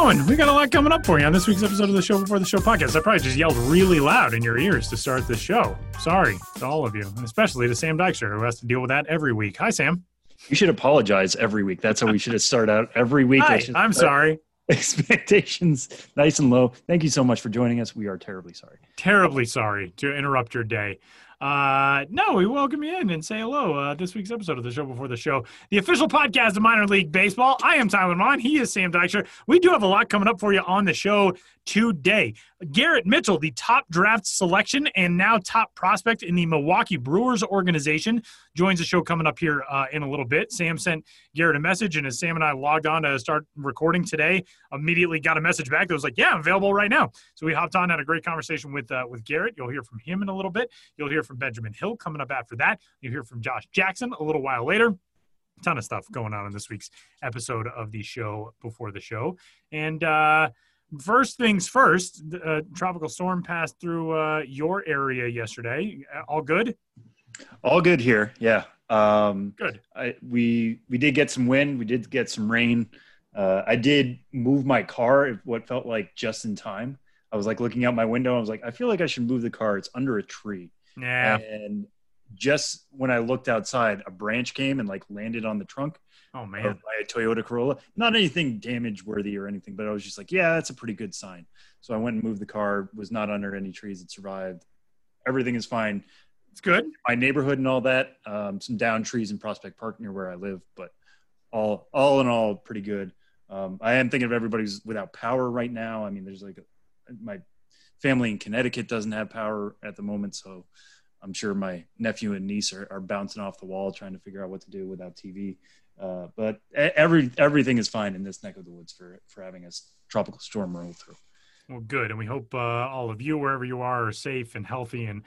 going? We got a lot coming up for you on this week's episode of the Show Before the Show podcast. I probably just yelled really loud in your ears to start the show. Sorry to all of you, and especially to Sam Dykstra, who has to deal with that every week. Hi, Sam. You should apologize every week. That's how we should have started out every week. Hi, I'm sorry. Expectations nice and low. Thank you so much for joining us. We are terribly sorry. Terribly sorry to interrupt your day. Uh, no, we welcome you in and say hello. Uh, this week's episode of the show before the show, the official podcast of minor league baseball. I am Tyler Maun. He is Sam Dykstra. We do have a lot coming up for you on the show today. Garrett Mitchell, the top draft selection and now top prospect in the Milwaukee Brewers organization, joins the show coming up here uh, in a little bit. Sam sent Garrett a message, and as Sam and I logged on to start recording today, immediately got a message back that was like, "Yeah, I'm available right now." So we hopped on, had a great conversation with uh, with Garrett. You'll hear from him in a little bit. You'll hear from Benjamin Hill coming up after that. You'll hear from Josh Jackson a little while later ton of stuff going on in this week's episode of the show before the show. And uh, first things first, uh, tropical storm passed through uh, your area yesterday. All good? All good here. Yeah. Um, good. I, we we did get some wind. We did get some rain. Uh, I did move my car. What felt like just in time. I was like looking out my window. I was like, I feel like I should move the car. It's under a tree. Yeah. And just when I looked outside, a branch came and like landed on the trunk. Oh man, by a Toyota Corolla. Not anything damage worthy or anything, but I was just like, yeah, that's a pretty good sign. So I went and moved the car. Was not under any trees. It survived. Everything is fine. It's good. My neighborhood and all that. Um, some down trees in Prospect Park near where I live, but all all in all, pretty good. Um, I am thinking of everybody's without power right now. I mean, there's like a, my family in Connecticut doesn't have power at the moment, so I'm sure my nephew and niece are, are bouncing off the wall trying to figure out what to do without TV. Uh, but every everything is fine in this neck of the woods for for having a tropical storm roll through. Well, good, and we hope uh, all of you, wherever you are, are safe and healthy and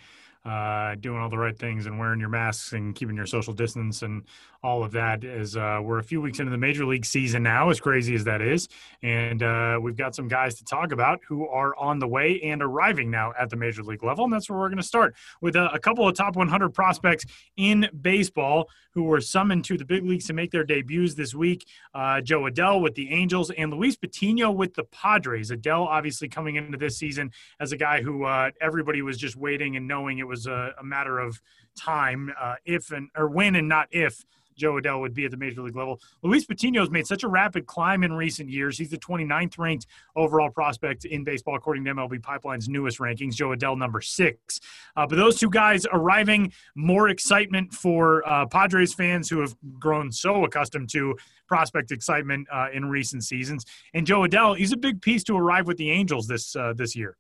uh, doing all the right things and wearing your masks and keeping your social distance and all of that is uh, we're a few weeks into the major league season now, as crazy as that is. And uh, we've got some guys to talk about who are on the way and arriving now at the major league level. And that's where we're going to start with a, a, couple of top 100 prospects in baseball who were summoned to the big leagues to make their debuts this week. Uh, Jo Adell with the Angels and Luis Patino with the Padres. Adell obviously coming into this season as a guy who uh, everybody was just waiting and knowing it was a, a matter of time, uh, if and or when and not if Jo Adell would be at the major league level. Luis Patino has made such a rapid climb in recent years. He's the 29th ranked overall prospect in baseball, according to MLB Pipeline's newest rankings. Jo Adell, number six. Uh, but those two guys arriving, more excitement for uh, Padres fans who have grown so accustomed to prospect excitement uh, in recent seasons. And Jo Adell, he's a big piece to arrive with the Angels this uh, this year.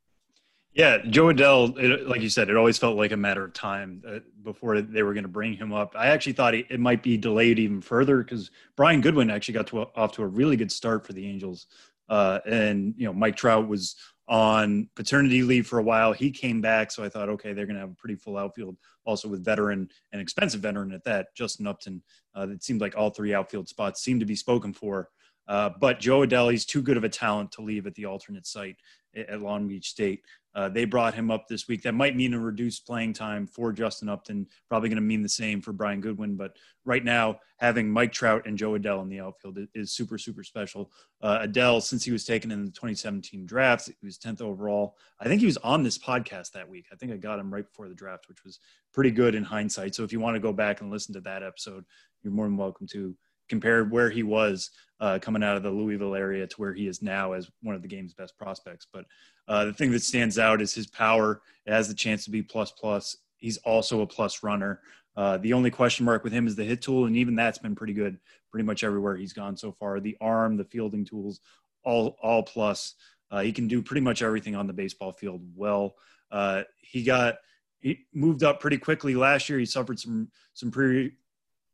Yeah, Jo Adell, it, like you said, it always felt like a matter of time uh, before they were going to bring him up. I actually thought it, it might be delayed even further because Brian Goodwin actually got to a, off to a really good start for the Angels, uh, and you know Mike Trout was on paternity leave for a while. He came back, so I thought, okay, they're going to have a pretty full outfield, also with veteran and expensive veteran at that, Justin Upton. Uh, it seemed like all three outfield spots seemed to be spoken for. Uh, but Jo Adell, he's too good of a talent to leave at the alternate site at Long Beach State. Uh, they brought him up this week. That might mean a reduced playing time for Justin Upton. Probably going to mean the same for Brian Goodwin. But right now, having Mike Trout and Jo Adell in the outfield is super, super special. Uh, since he was taken in the 2017 draft, he was 10th overall. I think he was on this podcast that week. I think I got him right before the draft, which was pretty good in hindsight. So if you want to go back and listen to that episode, you're more than welcome to compare where he was uh, coming out of the Louisville area to where he is now as one of the game's best prospects. But uh, the thing that stands out is his power. It has the chance to be plus plus. He's also a plus runner. Uh, the only question mark with him is the hit tool, and even that's been pretty good pretty much everywhere he's gone so far. The arm, the fielding tools, all all plus. Uh, he can do pretty much everything on the baseball field well. Uh, he got he moved up pretty quickly last year. He suffered some some pretty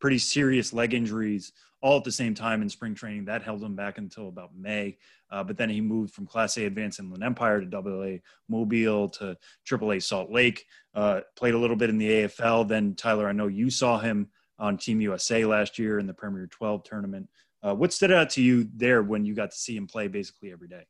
pretty serious leg injuries all at the same time in spring training. That held him back until about May. Uh, but then he moved from Class A Advanced Inland Empire to Double A Mobile to Triple A Salt Lake. Uh, played a little bit in the AFL. Then Tyler, I know you saw him on Team USA last year in the Premier 12 tournament. Uh, what stood out to you there when you got to see him play basically every day?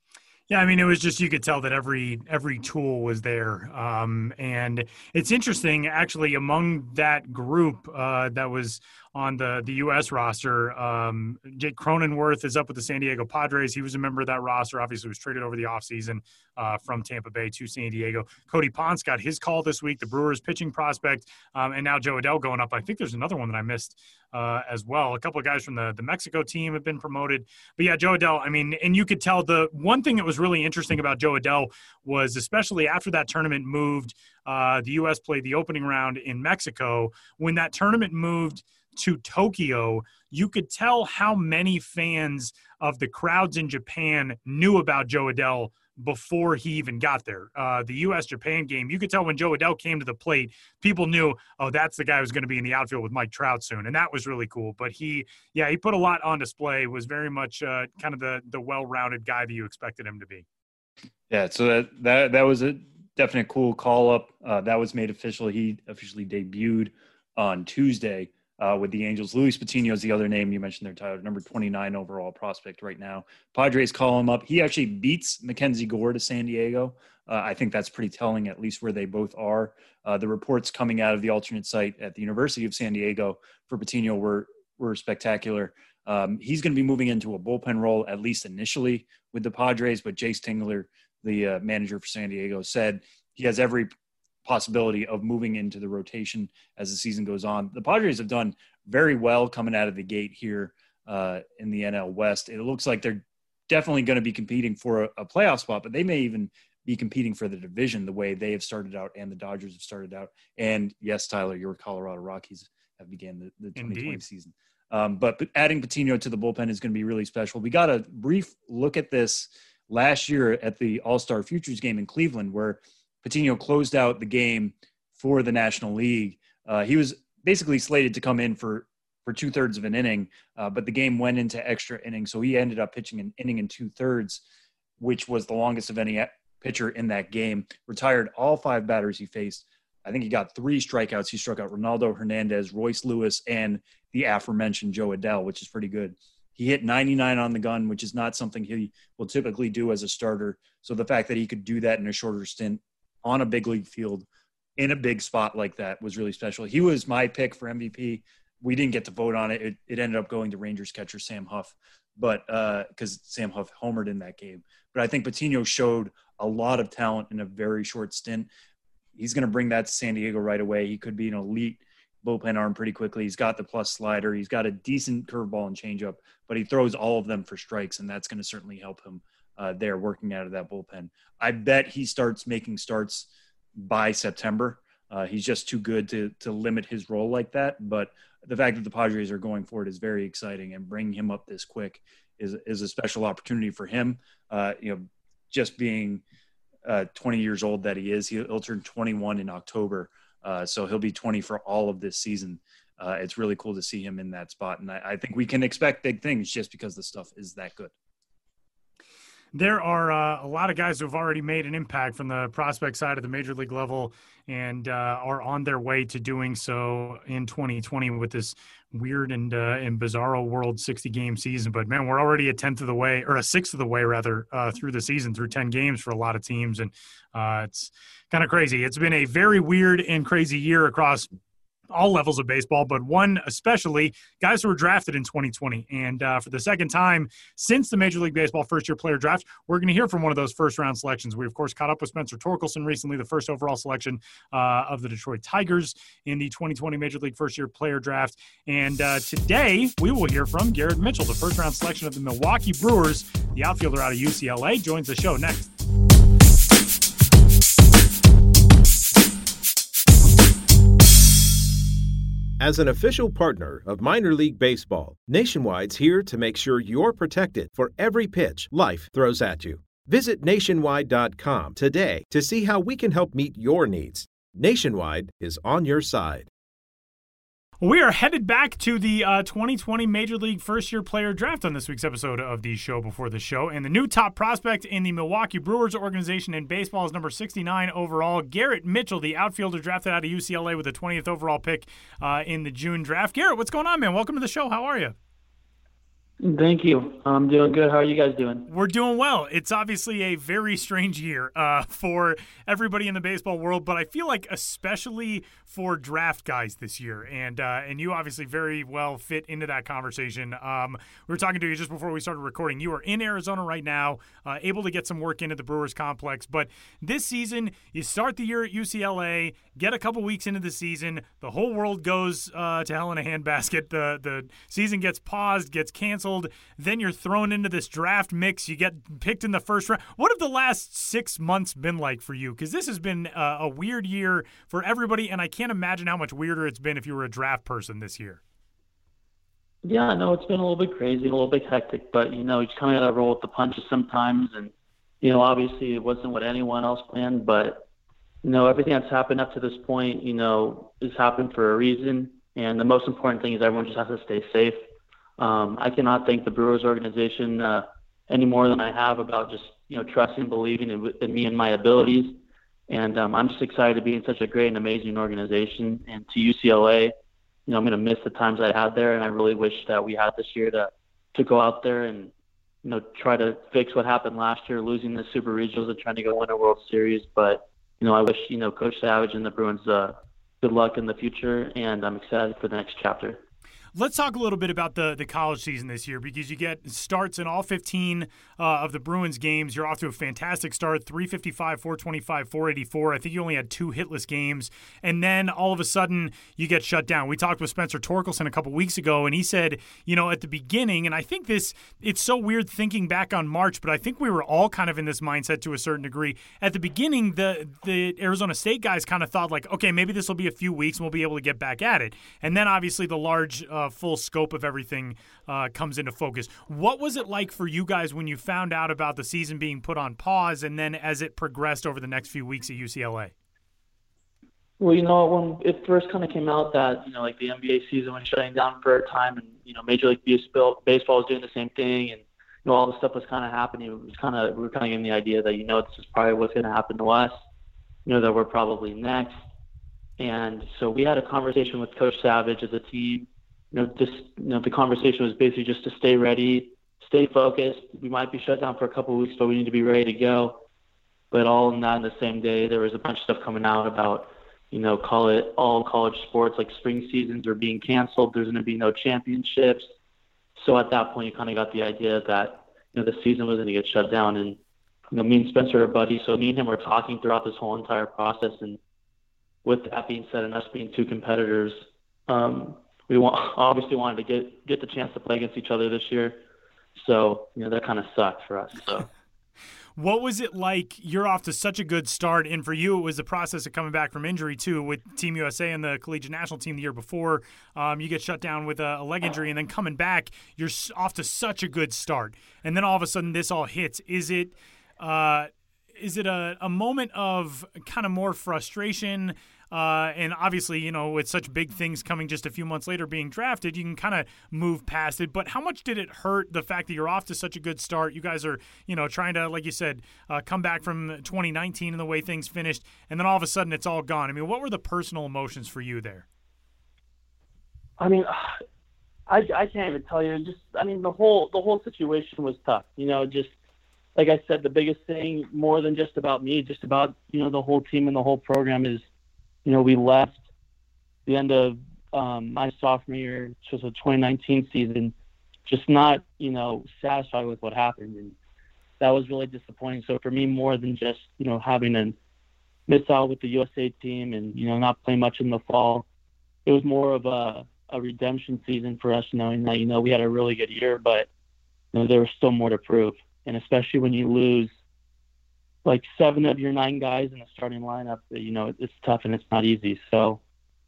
Yeah, I mean, it was just you could tell that every every tool was there, um, and it's interesting actually among that group uh, that was on the the U.S. roster. Um, Jake Cronenworth is up with the San Diego Padres. He was a member of that roster. Obviously, was traded over the offseason uh, from Tampa Bay to San Diego. Cody Ponce got his call this week. The Brewers pitching prospect, um, and now Jo Adell going up. I think there's another one that I missed uh, as well. A couple of guys from the the Mexico team have been promoted. But yeah, Jo Adell. I mean, and you could tell the one thing that was really interesting about Jo Adell was especially after that tournament moved. Uh, the U.S. played the opening round in Mexico. When that tournament moved to Tokyo, you could tell how many fans of the crowds in Japan knew about Jo Adell before he even got there. Uh, the U.S. Japan game, you could tell when Jo Adell came to the plate, people knew, oh, that's the guy who's going to be in the outfield with Mike Trout soon, and that was really cool. But he, yeah, he put a lot on display. Was very much uh, kind of the the well-rounded guy that you expected him to be. Yeah, so that that that was a definite cool call up. Uh, that was made official. He officially debuted on Tuesday uh, with the Angels. Luis Patino is the other name you mentioned there, Tyler, number 29 overall prospect right now. Padres call him up. He actually beats Mackenzie Gore to San Diego. Uh, I think that's pretty telling, at least where they both are. Uh, the reports coming out of the alternate site at the University of San Diego for Patino were were spectacular. Um, he's going to be moving into a bullpen role at least initially with the Padres, but Jayce Tingler, the uh, manager for San Diego, said he has every possibility of moving into the rotation as the season goes on. The Padres have done very well coming out of the gate here uh, in the NL West. It looks like they're definitely going to be competing for a, a, playoff spot, but they may even be competing for the division the way they have started out and the Dodgers have started out. And yes, Tyler, your Colorado Rockies have began the, the 2020 Indeed. season. Um, but, but adding Patino to the bullpen is going to be really special. We got a brief look at this last year at the All Star Futures game in Cleveland, where Patino closed out the game for the National League. Uh, he was basically slated to come in for for two thirds of an inning, uh, but the game went into extra innings, so he ended up pitching an inning and two thirds, which was the longest of any pitcher in that game. Retired all five batters he faced. I think he got three strikeouts. He struck out Ronaldo Hernandez, Royce Lewis, and the aforementioned Jo Adell, which is pretty good. He hit 99 on the gun, which is not something he will typically do as a starter. So the fact that he could do that in a shorter stint on a big league field in a big spot like that was really special. He was my pick for MVP. We didn't get to vote on it. It, it ended up going to Rangers catcher Sam Huff, but because uh, Sam Huff homered in that game. But I think Patino showed a lot of talent in a very short stint. He's going to bring that to San Diego right away. He could be an elite bullpen arm pretty quickly. He's got the plus slider. He's got a decent curveball and changeup, but he throws all of them for strikes, and that's going to certainly help him uh, there working out of that bullpen. I bet he starts making starts by September. Uh, he's just too good to to limit his role like that. But the fact that the Padres are going for it is very exciting, and bringing him up this quick is is a special opportunity for him. Uh, you know, just being uh, 20 years old that he is, he'll, turn 21 in October, uh, so he'll be 20 for all of this season. Uh, it's really cool to see him in that spot, and I, I think we can expect big things just because the stuff is that good there are uh, a lot of guys who have already made an impact from the prospect side of the major league level and uh, are on their way to doing so in 2020 with this weird and uh, and bizarro world 60 game season. But man, we're already a tenth of the way, or a sixth of the way rather, uh, through the season, through 10 games for a lot of teams, and uh, it's kind of crazy. It's been a very weird and crazy year across all levels of baseball, but one especially guys who were drafted in 2020. And uh, for the second time since the Major League Baseball first year player draft, we're going to hear from one of those first round selections. We, of course, caught up with Spencer Torkelson recently, the first overall selection uh, of the Detroit Tigers in the 2020 Major League first year player draft. And uh, today we will hear from Garrett Mitchell, the first round selection of the Milwaukee Brewers, the outfielder out of UCLA, joins the show next. As an official partner of Minor League Baseball, Nationwide's here to make sure you're protected for every pitch life throws at you. Visit nationwide.com today to see how we can help meet your needs. Nationwide is on your side. We are headed back to the uh, 2020 Major League First Year Player Draft on this week's episode of the show before the show. And the new top prospect in the Milwaukee Brewers organization in baseball is number 69 overall, Garrett Mitchell, the outfielder drafted out of UCLA with the 20th overall pick uh, in the June draft. Garrett, what's going on, man? Welcome to the show. How are you? Thank you. I'm doing good. How are you guys doing? We're doing well. It's obviously a very strange year uh, for everybody in the baseball world, but I feel like especially for draft guys this year, and uh, and you obviously very well fit into that conversation. Um, we were talking to you just before we started recording. You are in Arizona right now, uh, able to get some work into the Brewers complex, but this season you start the year at UCLA, get a couple weeks into the season, the whole world goes uh, to hell in a handbasket. The the season gets paused, gets canceled canceled. Then you're thrown into this draft mix. You get picked in the first round. What have the last six months been like for you? Because this has been a, a weird year for everybody, and I can't imagine how much weirder it's been if you were a draft person this year. Yeah, no, it's been a little bit crazy, a little bit hectic, but you know, you just kind of got to roll with the punches sometimes. And you know, obviously, it wasn't what anyone else planned, but you know, everything that's happened up to this point, you know, has happened for a reason. And the most important thing is everyone just has to stay safe. Um, I cannot thank the Brewers organization uh, any more than I have about just you know trusting, believing in, in me and my abilities. And um, I'm just excited to be in such a great and amazing organization. And to UCLA, you know, I'm going to miss the times I had there, and I really wish that we had this year to to go out there and you know try to fix what happened last year, losing the Super Regionals and trying to go win a World Series. But you know, I wish you know Coach Savage and the Bruins uh, good luck in the future, and I'm excited for the next chapter. Let's talk a little bit about the, the college season this year because you get starts in all 15 uh, of the Bruins games. You're off to a fantastic start 355, 425, 484. I think you only had two hitless games. And then all of a sudden, you get shut down. We talked with Spencer Torkelson a couple weeks ago, and he said, you know, at the beginning, and I think this, it's so weird thinking back on March, but I think we were all kind of in this mindset to a certain degree. At the beginning, the, the Arizona State guys kind of thought, like, okay, maybe this will be a few weeks and we'll be able to get back at it. And then obviously the large, uh, uh, full scope of everything uh, comes into focus. What was it like for you guys when you found out about the season being put on pause and then as it progressed over the next few weeks at UCLA? Well, you know, when it first kind of came out that, you know, like the NBA season was shutting down for a time and, you know, Major League Baseball was doing the same thing and, you know, all this stuff was kind of happening. It was kind of, we were kind of getting the idea that, you know, this is probably what's going to happen to us, you know, that we're probably next. And so we had a conversation with Coach Savage as a team you know, just you know, the conversation was basically just to stay ready, stay focused. We might be shut down for a couple of weeks, but we need to be ready to go. But all in that, in the same day, there was a bunch of stuff coming out about, you know, call it all college sports, like spring seasons are being canceled. There's going to be no championships. So at that point, you kind of got the idea that, you know, the season was going to get shut down. And, you know, me and Spencer are buddies, so me and him were talking throughout this whole entire process. And with that being said, and us being two competitors, um, we want, obviously wanted to get get the chance to play against each other this year. So you know that kind of sucked for us. So. What was it like? You're off to such a good start, and for you, it was the process of coming back from injury too, with Team USA and the collegiate national team the year before. Um, you get shut down with a, a, leg injury, and then coming back, you're off to such a good start, and then all of a sudden, this all hits. Is it? Uh, is it a, a moment of kind of more frustration? Uh, and obviously, you know, with such big things coming just a few months later being drafted, you can kind of move past it. But how much did it hurt the fact that you're off to such a good start? You guys are, you know, trying to, like you said, uh, come back from 2019 and the way things finished, and then all of a sudden it's all gone. I mean, what were the personal emotions for you there? I mean, I, I can't even tell you. Just, I mean, the whole the whole situation was tough. You know, just like I said, the biggest thing, more than just about me, just about you know the whole team and the whole program is you know, we left the end of um, my sophomore year, which was a 2019 season, just not, you know, satisfied with what happened. And that was really disappointing. So for me, more than just, you know, having to miss out with the USA team and, you know, not play much in the fall, it was more of a, a redemption season for us, knowing that, you know, we had a really good year, but, you know, there was still more to prove. And especially when you lose – like seven of your nine guys in the starting lineup, you know, it's tough and it's not easy. So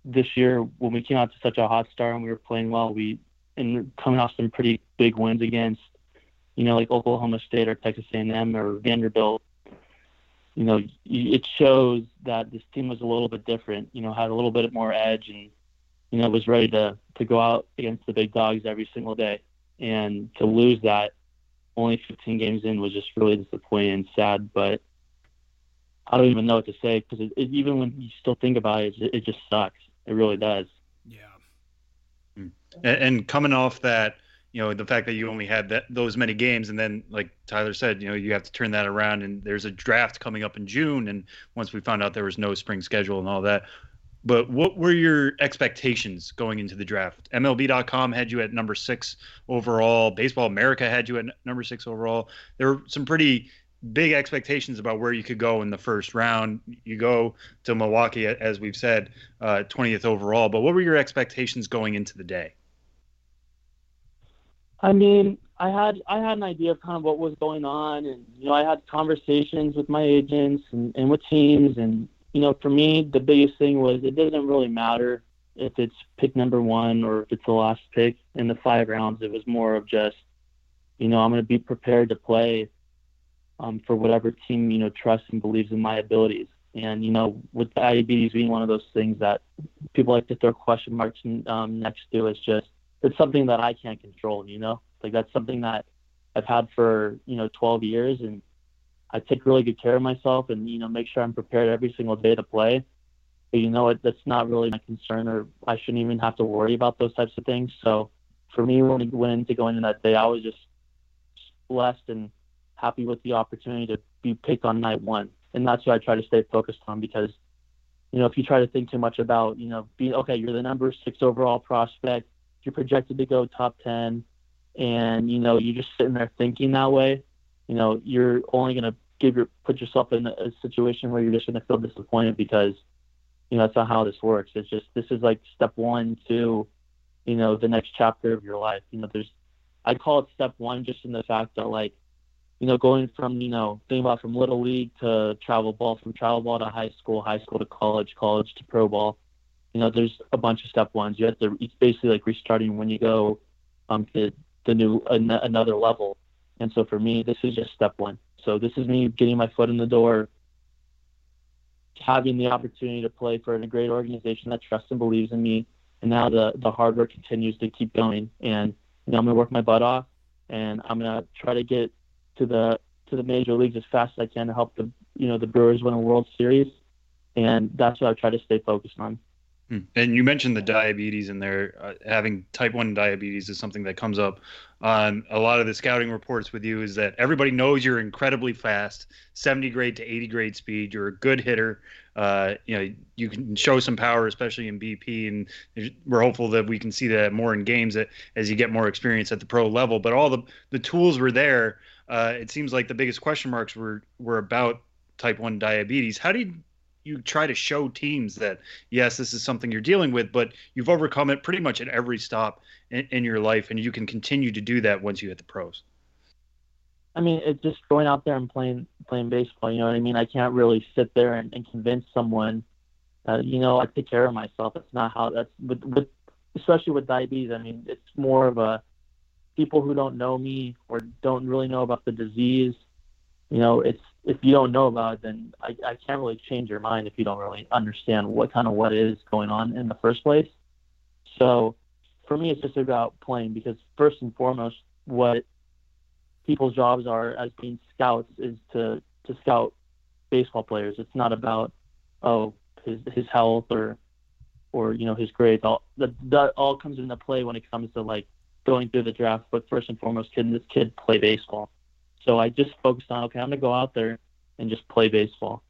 this year, when we came out to such a hot start and we were playing well, we and coming off some pretty big wins against, you know, like Oklahoma State or Texas A&M or Vanderbilt. You know, it shows that this team was a little bit different. You know, had a little bit more edge and, you know, was ready to to go out against the big dogs every single day. And to lose that only 15 games in was just really disappointing and sad. But I don't even know what to say because it, it, even when you still think about it, it, it just sucks. It really does. Yeah. Hmm. And, and coming off that, you know the fact that you only had that those many games and then like tyler said you know you have to turn that around and there's a draft coming up in june and once we found out there was no spring schedule and all that but what were your expectations going into the draft mlb.com had you at number six overall baseball america had you at number six overall there were some pretty big expectations about where you could go in the first round you go to milwaukee as we've said uh, 20th overall but what were your expectations going into the day I mean, I had I had an idea of kind of what was going on, and you know, I had conversations with my agents and, and with teams, and you know, for me, the biggest thing was it doesn't really matter if it's pick number one or if it's the last pick in the five rounds. It was more of just, you know, I'm going to be prepared to play um, for whatever team you know trusts and believes in my abilities. And you know, with diabetes being one of those things that people like to throw question marks um, next to, it's just it's something that I can't control, you know? Like that's something that I've had for, you know, 12 years and I take really good care of myself and, you know, make sure I'm prepared every single day to play. But you know what, that's not really my concern or I shouldn't even have to worry about those types of things. So for me, when we went into going in that day, I was just blessed and happy with the opportunity to be picked on night one. And that's what I try to stay focused on because, you know, if you try to think too much about, you know, being okay, you're the number six overall prospect, you're projected to go top 10 and you know you're just sitting there thinking that way you know you're only going to give your put yourself in a situation where you're just going to feel disappointed because you know that's not how this works it's just this is like step one to you know the next chapter of your life you know there's i call it step one just in the fact that like you know going from you know thinking about from little league to travel ball from travel ball to high school high school to college college to pro ball you know, there's a bunch of step ones. You have to, it's basically like restarting when you go um, to the new, an- another level. And so for me, this is just step one. So this is me getting my foot in the door, having the opportunity to play for a great organization that trusts and believes in me. And now the, the hard work continues to keep going. And, you know, I'm going to work my butt off and I'm going to try to get to the, to the major leagues as fast as I can to help the, you know, the Brewers win a World Series. And that's what I try to stay focused on. Hmm. And you mentioned the diabetes in there. Uh, having type 1 diabetes is something that comes up on a lot of the scouting reports with you is that everybody knows you're incredibly fast, 70 grade to 80 grade speed. You're a good hitter. Uh, you know, you can show some power, especially in BP, and we're hopeful that we can see that more in games that, as you get more experience at the pro level. But all the the tools were there. Uh, it seems like the biggest question marks were were about type 1 diabetes. How did you try to show teams that yes, this is something you're dealing with, but you've overcome it pretty much at every stop in, in your life, and you can continue to do that once you hit the pros. I mean, it's just going out there and playing playing baseball. You know what I mean? I can't really sit there and, and convince someone. Uh, you know, I take care of myself. It's not how that's with, with especially with diabetes. I mean, it's more of a people who don't know me or don't really know about the disease. You know, it's if you don't know about it, then I, I can't really change your mind if you don't really understand what kind of what is going on in the first place. So for me, it's just about playing because first and foremost, what people's jobs are as being scouts is to, to scout baseball players. It's not about, oh, his, his health or, or, you know, his grades. All that, that all comes into play when it comes to like going through the draft. But first and foremost, can this kid play baseball? So I just focused on, okay, I'm going to go out there and just play baseball.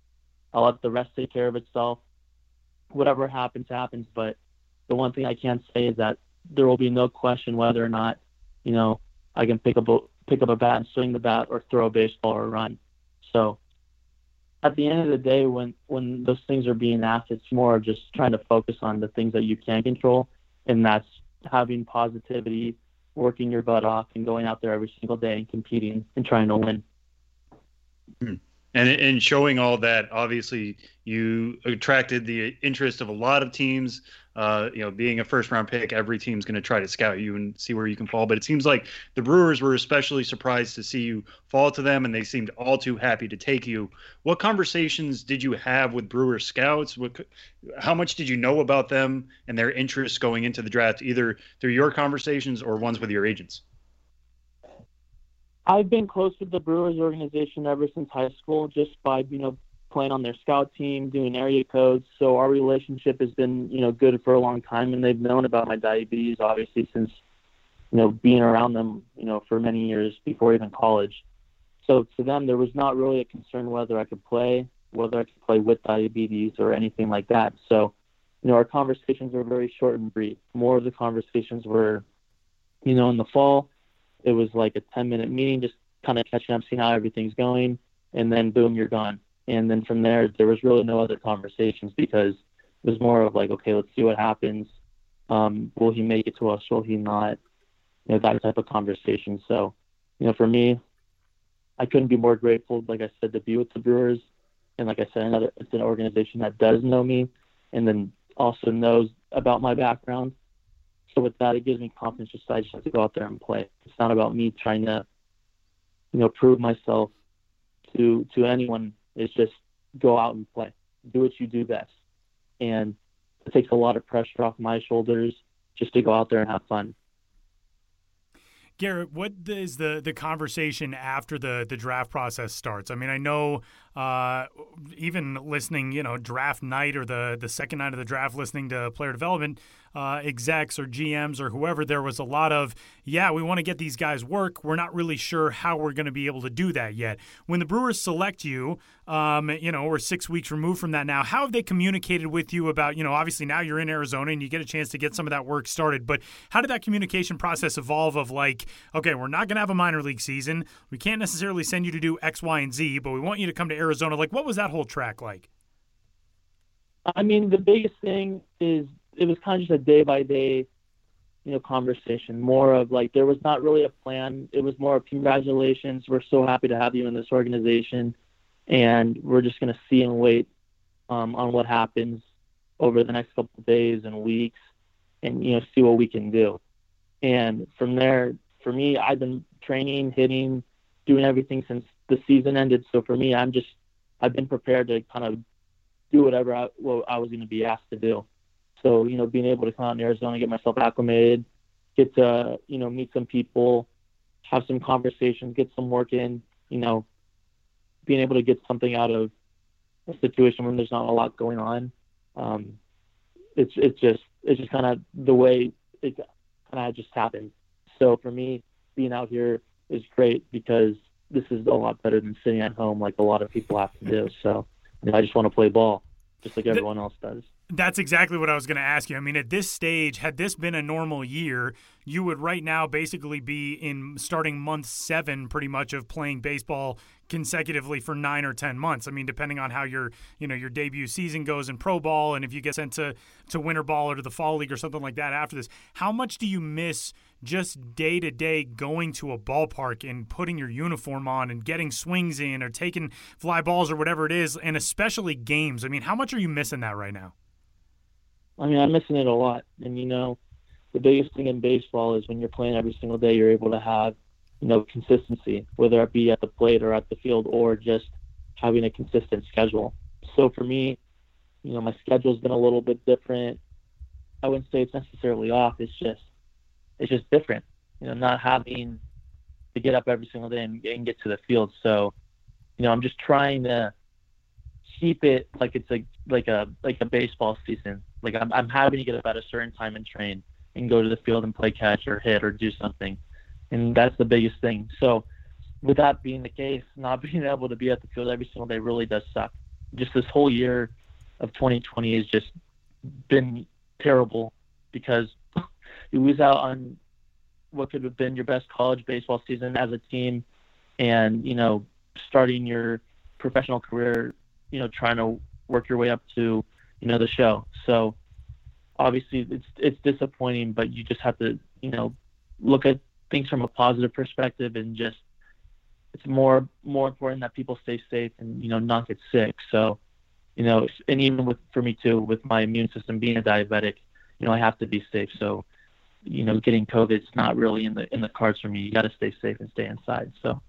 I'll let the rest take care of itself. Whatever happens, happens. But the one thing I can say is that there will be no question whether or not, you know, I can pick up a, pick up a bat and swing the bat or throw a baseball or run. So at the end of the day, when, when those things are being asked, it's more of just trying to focus on the things that you can control. And that's having positivity, working your butt off and going out there every single day and competing and trying to win. Hmm. And in showing all that, obviously you attracted the interest of a lot of teams. Uh, you know, being a first round pick, every team's going to try to scout you and see where you can fall. But it seems like the Brewers were especially surprised to see you fall to them, and they seemed all too happy to take you. What conversations did you have with Brewer scouts? What, how much did you know about them and their interests going into the draft, either through your conversations or ones with your agents? I've been close with the Brewers organization ever since high school, just by you know playing on their scout team, doing area codes. So our relationship has been, you know, good for a long time, and they've known about my diabetes obviously since you know, being around them, you know, for many years before even college. So to them, there was not really a concern whether I could play, whether I could play with diabetes or anything like that. So, you know, our conversations were very short and brief. More of the conversations were, you know, in the fall, it was like a 10 minute meeting, just kind of catching up, seeing how everything's going, and then boom, you're gone. And then from there, there was really no other conversations because it was more of like, okay, let's see what happens. Um, will he make it to us? Will he not? You know, that type of conversation. So, you know, for me, I couldn't be more grateful, like I said, to be with the Brewers. And like I said, another it's an organization that does know me and then also knows about my background. So with that, it gives me confidence. Just I just have to go out there and play. It's not about me trying to, you know, prove myself to to anyone. It's just go out and play, do what you do best, and it takes a lot of pressure off my shoulders just to go out there and have fun. Garrett, what is the the conversation after the the draft process starts? I mean, I know uh, even listening, you know, draft night or the the second night of the draft, listening to player development uh, execs or GMs or whoever, there was a lot of, yeah, we want to get these guys work. We're not really sure how we're going to be able to do that yet. When the Brewers select you, um, you know, we're six weeks removed from that now. How have they communicated with you about, you know, obviously now you're in Arizona and you get a chance to get some of that work started, but how did that communication process evolve of like, okay, we're not going to have a minor league season. We can't necessarily send you to do X, Y, and Z, but we want you to come to Arizona. Like, what was that whole track like? I mean, the biggest thing is it was kind of just a day by day, you know, conversation. More of like there was not really a plan. It was more of congratulations. We're so happy to have you in this organization, and we're just gonna see and wait um, on what happens over the next couple of days and weeks, and you know, see what we can do. And from there, for me, I've been training, hitting, doing everything since the season ended. So for me, I'm just I've been prepared to kind of do whatever I, what I was going to be asked to do. So, you know, being able to come out in Arizona, get myself acclimated, get to, you know, meet some people, have some conversations, get some work in, you know, being able to get something out of a situation when there's not a lot going on. Um, it's, it's just, it's just kind of the way it kind of just happened. So for me, being out here is great because this is a lot better than sitting at home like a lot of people have to do. So you know, I just want to play ball just like everyone else does. That's exactly what I was going to ask you. I mean, at this stage, had this been a normal year, you would right now basically be in starting month seven, pretty much of playing baseball consecutively for nine or ten months. I mean, depending on how your you know your debut season goes in pro ball, and if you get sent to to winter ball or to the fall league or something like that after this, how much do you miss just day to day going to a ballpark and putting your uniform on and getting swings in or taking fly balls or whatever it is, and especially games? I mean, how much are you missing that right now? I mean, I'm missing it a lot. And, you know, the biggest thing in baseball is when you're playing every single day, you're able to have, you know, consistency, whether it be at the plate or at the field or just having a consistent schedule. So for me, you know, my schedule's been a little bit different. I wouldn't say it's necessarily off. It's just, it's just different. You know, not having to get up every single day and, and get to the field. So, you know, I'm just trying to keep it like it's a like a like a baseball season. Like I'm I'm happy to get up at a certain time and train and go to the field and play catch or hit or do something, and that's the biggest thing. So, with that being the case, not being able to be at the field every single day really does suck. Just this whole year of 2020 has just been terrible because you lose out on what could have been your best college baseball season as a team, and you know starting your professional career you know trying to work your way up to you know the show. So obviously it's it's disappointing, but you just have to you know look at things from a positive perspective and just it's more more important that people stay safe and you know not get sick. So you know, and even with for me too, with my immune system being a diabetic, you know, I have to be safe. So you know, getting COVID is not really in the in the cards for me. You got to stay safe and stay inside. So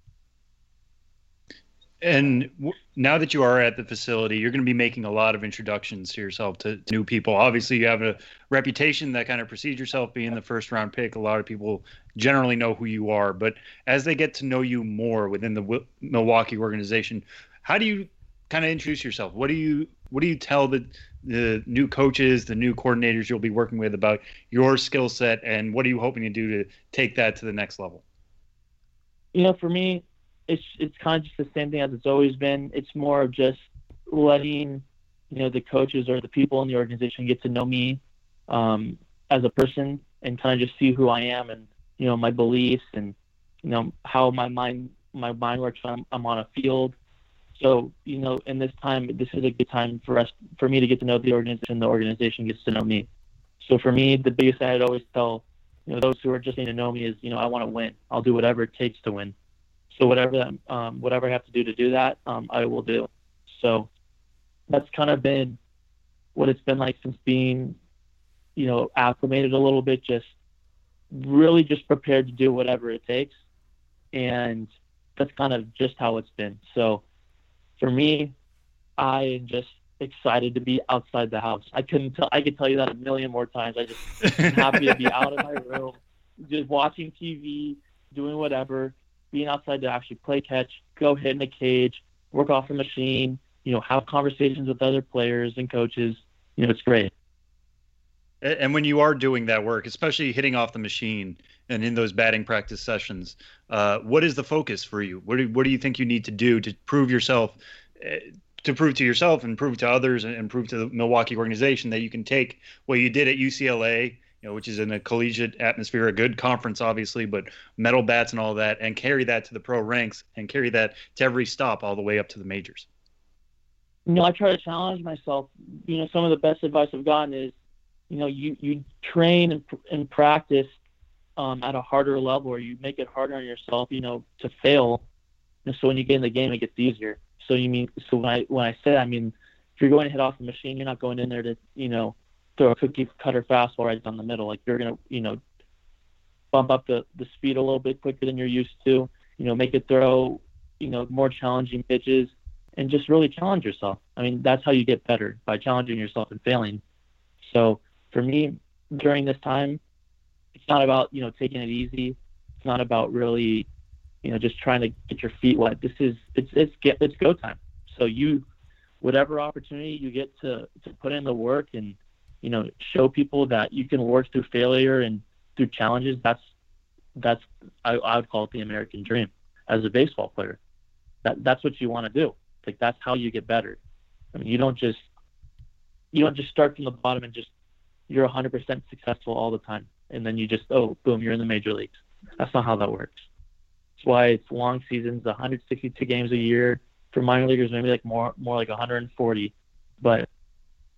and w- now that you are at the facility, you're going to be making a lot of introductions to yourself to, to, new people. Obviously, you have a reputation that kind of precedes yourself being the first round pick. A lot of people generally know who you are, but as they get to know you more within the w- Milwaukee organization, how do you kind of introduce yourself? What do you what do you tell the the new coaches, the new coordinators you'll be working with about your skill set, and what are you hoping to do to take that to the next level? You know, for me, it's it's kind of just the same thing as it's always been. It's more of just letting you know the coaches or the people in the organization get to know me um, as a person and kind of just see who I am and you know my beliefs and you know how my mind my mind works when I'm, I'm on a field. So you know, in this time, this is a good time for us for me to get to know the organization. The organization gets to know me. So for me, the biggest thing I'd always tell you know those who are just getting to know me is you know I want to win. I'll do whatever it takes to win. So whatever um, whatever I have to do to do that, um, I will do. So that's kind of been what it's been like since being you know acclimated a little bit. Just really just prepared to do whatever it takes and that's kind of just how it's been. So for me, I am just excited to be outside the house. I couldn't tell. I could tell you that a million more times. I just am happy to be out of my room, just watching TV, doing whatever, being outside to actually play catch, go hit in a cage, work off the machine. You know, have conversations with other players and coaches. You know, it's great. And when you are doing that work, especially hitting off the machine and in those batting practice sessions, uh, what is the focus for you? What do, what do you think you need to do to prove yourself, uh, to prove to yourself and prove to others and, prove to the Milwaukee organization that you can take what you did at UCLA, you know, which is in a collegiate atmosphere, a good conference, obviously, but metal bats and all that, and carry that to the pro ranks and carry that to every stop all the way up to the majors? You know, I try to challenge myself. You know, some of the best advice I've gotten is you know you you train and, and practice um, at a harder level or you make it harder on yourself you know to fail and so when you get in the game it gets easier. So you mean so when i when i say i mean if you're going to hit off the machine you're not going in there to you know throw a cookie cutter fastball right down the middle. Like you're going to you know bump up the the speed a little bit quicker than you're used to you know make it throw you know more challenging pitches and just really challenge yourself. I mean that's how you get better by challenging yourself and failing. So for me during this time, it's not about you know taking it easy. It's not about really you know just trying to get your feet wet. This is it's it's get it's go time. So you whatever opportunity you get to to put in the work and you know show people that you can work through failure and through challenges. That's that's I, I would call it the American dream as a baseball player. That that's what you want to do. Like that's how you get better. I mean, you don't just you don't just start from the bottom and just you're 100% successful all the time, and then you just oh boom, you're in the major leagues. That's not how that works. That's why it's long seasons, 162 games a year. For minor leaguers, maybe like more more like 140. But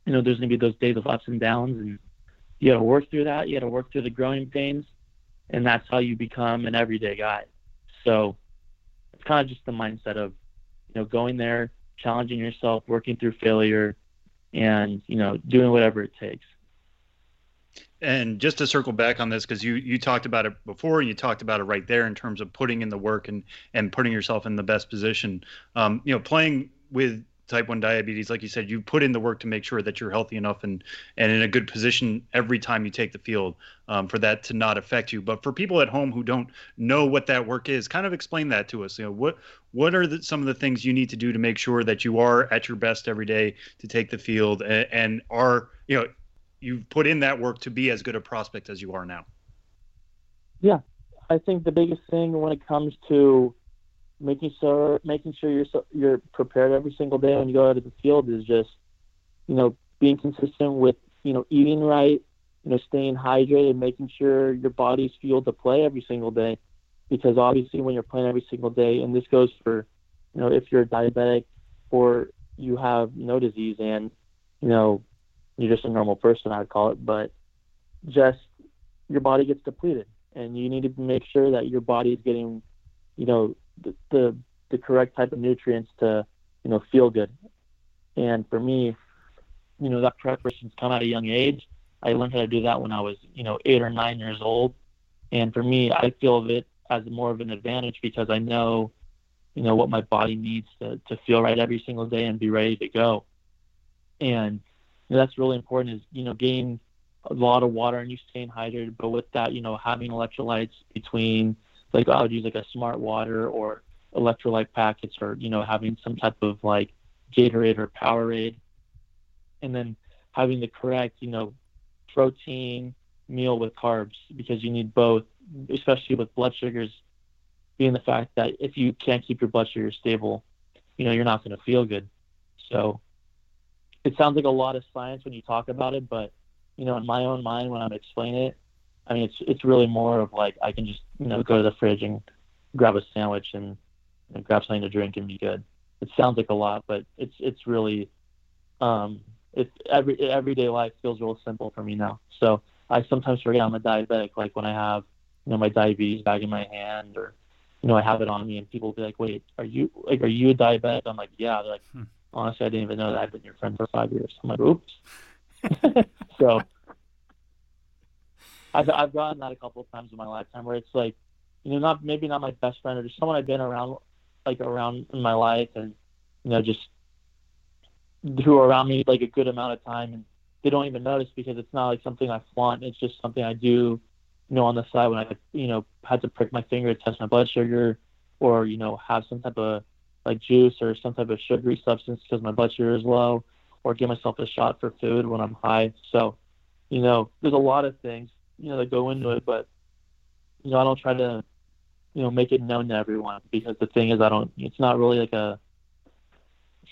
you know, there's gonna be those days of ups and downs, and you got to work through that. You got to work through the growing pains, and that's how you become an everyday guy. So it's kind of just the mindset of you know going there, challenging yourself, working through failure, and you know doing whatever it takes. And just to circle back on this, because you you talked about it before, and you talked about it right there in terms of putting in the work and and putting yourself in the best position. Um, you know, playing with type 1 diabetes like you said you put in the work to make sure that you're healthy enough and and in a good position every time you take the field um, for that to not affect you but for people at home who don't know what that work is kind of explain that to us you know what what are the, some of the things you need to do to make sure that you are at your best every day to take the field and, and are you know you've put in that work to be as good a prospect as you are now. Yeah, I think the biggest thing when it comes to making sure making sure you're you're prepared every single day when you go out of the field is just you know being consistent with you know eating right, you know staying hydrated, making sure your body's fueled to play every single day. Because obviously, when you're playing every single day, and this goes for you know if you're diabetic or you have no disease and you know you're just a normal person, I would call it, but just your body gets depleted, and you need to make sure that your body is getting, you know, the, the the correct type of nutrients to, you know, feel good. And for me, you know, that preparation's come at a young age. I learned how to do that when I was, you know, eight or nine years old. And for me, I feel of it as more of an advantage because I know, you know, what my body needs to, to feel right every single day and be ready to go. And know, that's really important is, you know, getting a lot of water and you staying hydrated. But with that, you know, having electrolytes between, like, I would use like a smart water or electrolyte packets or, you know, having some type of like Gatorade or Powerade. and then having the correct, you know, protein meal with carbs because you need both, especially with blood sugars being the fact that if you can't keep your blood sugar stable, you know, you're not going to feel good. So it sounds like a lot of science when you talk about it, but you know, in my own mind when I'm explaining it, I mean, it's it's really more of like I can just you know go to the fridge and grab a sandwich and, and grab something to drink and be good. It sounds like a lot, but it's it's really um, it's every everyday life feels real simple for me now. So I sometimes forget I'm a diabetic, like when I have you know my diabetes bag in my hand or you know I have it on me, and people will be like, "Wait, are you like are you a diabetic?" I'm like, "Yeah." They're like, hmm. "Honestly, I didn't even know that I've been your friend for five years." I'm like, "Oops." so I've I've gotten that a couple of times in my lifetime where it's like, you know, not maybe not my best friend or just someone I've been around like around in my life and you know just who are around me like a good amount of time and they don't even notice because it's not like something I flaunt. It's just something I do, you know, on the side when I you know had to prick my finger to test my blood sugar or you know have some type of like juice or some type of sugary substance because my blood sugar is low or give myself a shot for food when I'm high. So, you know, there's a lot of things, you know, that go into it, but, you know, I don't try to, you know, make it known to everyone because the thing is, I don't, it's not really like a,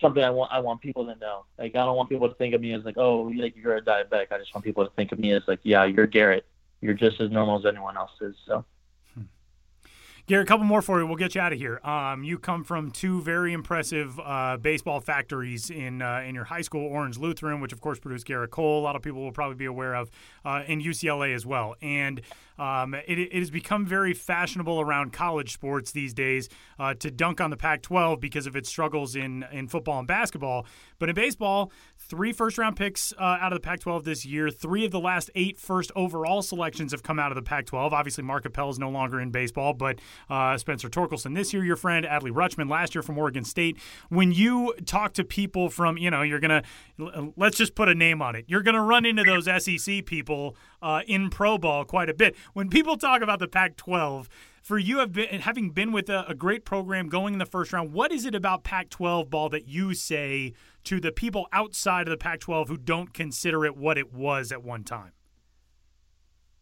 something I want, I want people to know. Like, I don't want people to think of me as like, oh, like you're a diabetic. I just want people to think of me as like, yeah, you're Garrett. You're just as normal as anyone else is. So, Gary, a couple more for you. We'll get you out of here. Um, you come from two very impressive uh, baseball factories in uh, in your high school, Orange Lutheran, which of course produced Gerrit Cole. A lot of people will probably be aware of, uh, in UCLA as well. And um, it, it, has become very fashionable around college sports these days uh, to dunk on the Pac-12 because of its struggles in in football and basketball. But in baseball, three first-round picks uh, out of the Pac-12 this year. Three of the last eight first overall selections have come out of the Pac-12. Obviously, Mark Appel is no longer in baseball, but uh, Spencer Torkelson this year, your friend Adley Rutschman last year from Oregon State. When you talk to people from, you know, you're gonna let's just put a name on it. You're gonna run into those SEC people uh, in pro ball quite a bit. When people talk about the Pac-12, for you have been having been with a, a, great program going in the first round, what is it about Pac-12 ball that you say to the people outside of the Pac-12 who don't consider it what it was at one time?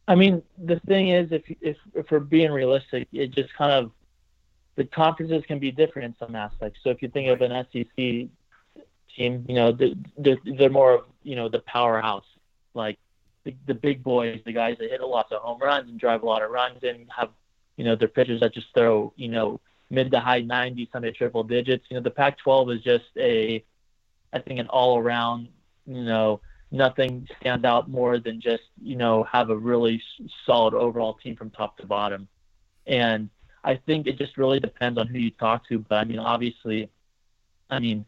I mean, the thing is, if if if we're being realistic, it just kind of the conferences can be different in some aspects. So if you think of an SEC team, you know, they're, they're more of you know the powerhouse, like the, the big boys, the guys that hit a lot of home runs and drive a lot of runs and have, you know, their pitchers that just throw, you know, mid to high 90s, some triple digits. You know, the Pac-12 is just a, I think, an all-around, you know, nothing stands out more than just, you know, have a really solid overall team from top to bottom. And I think it just really depends on who you talk to. But I mean, obviously, I mean,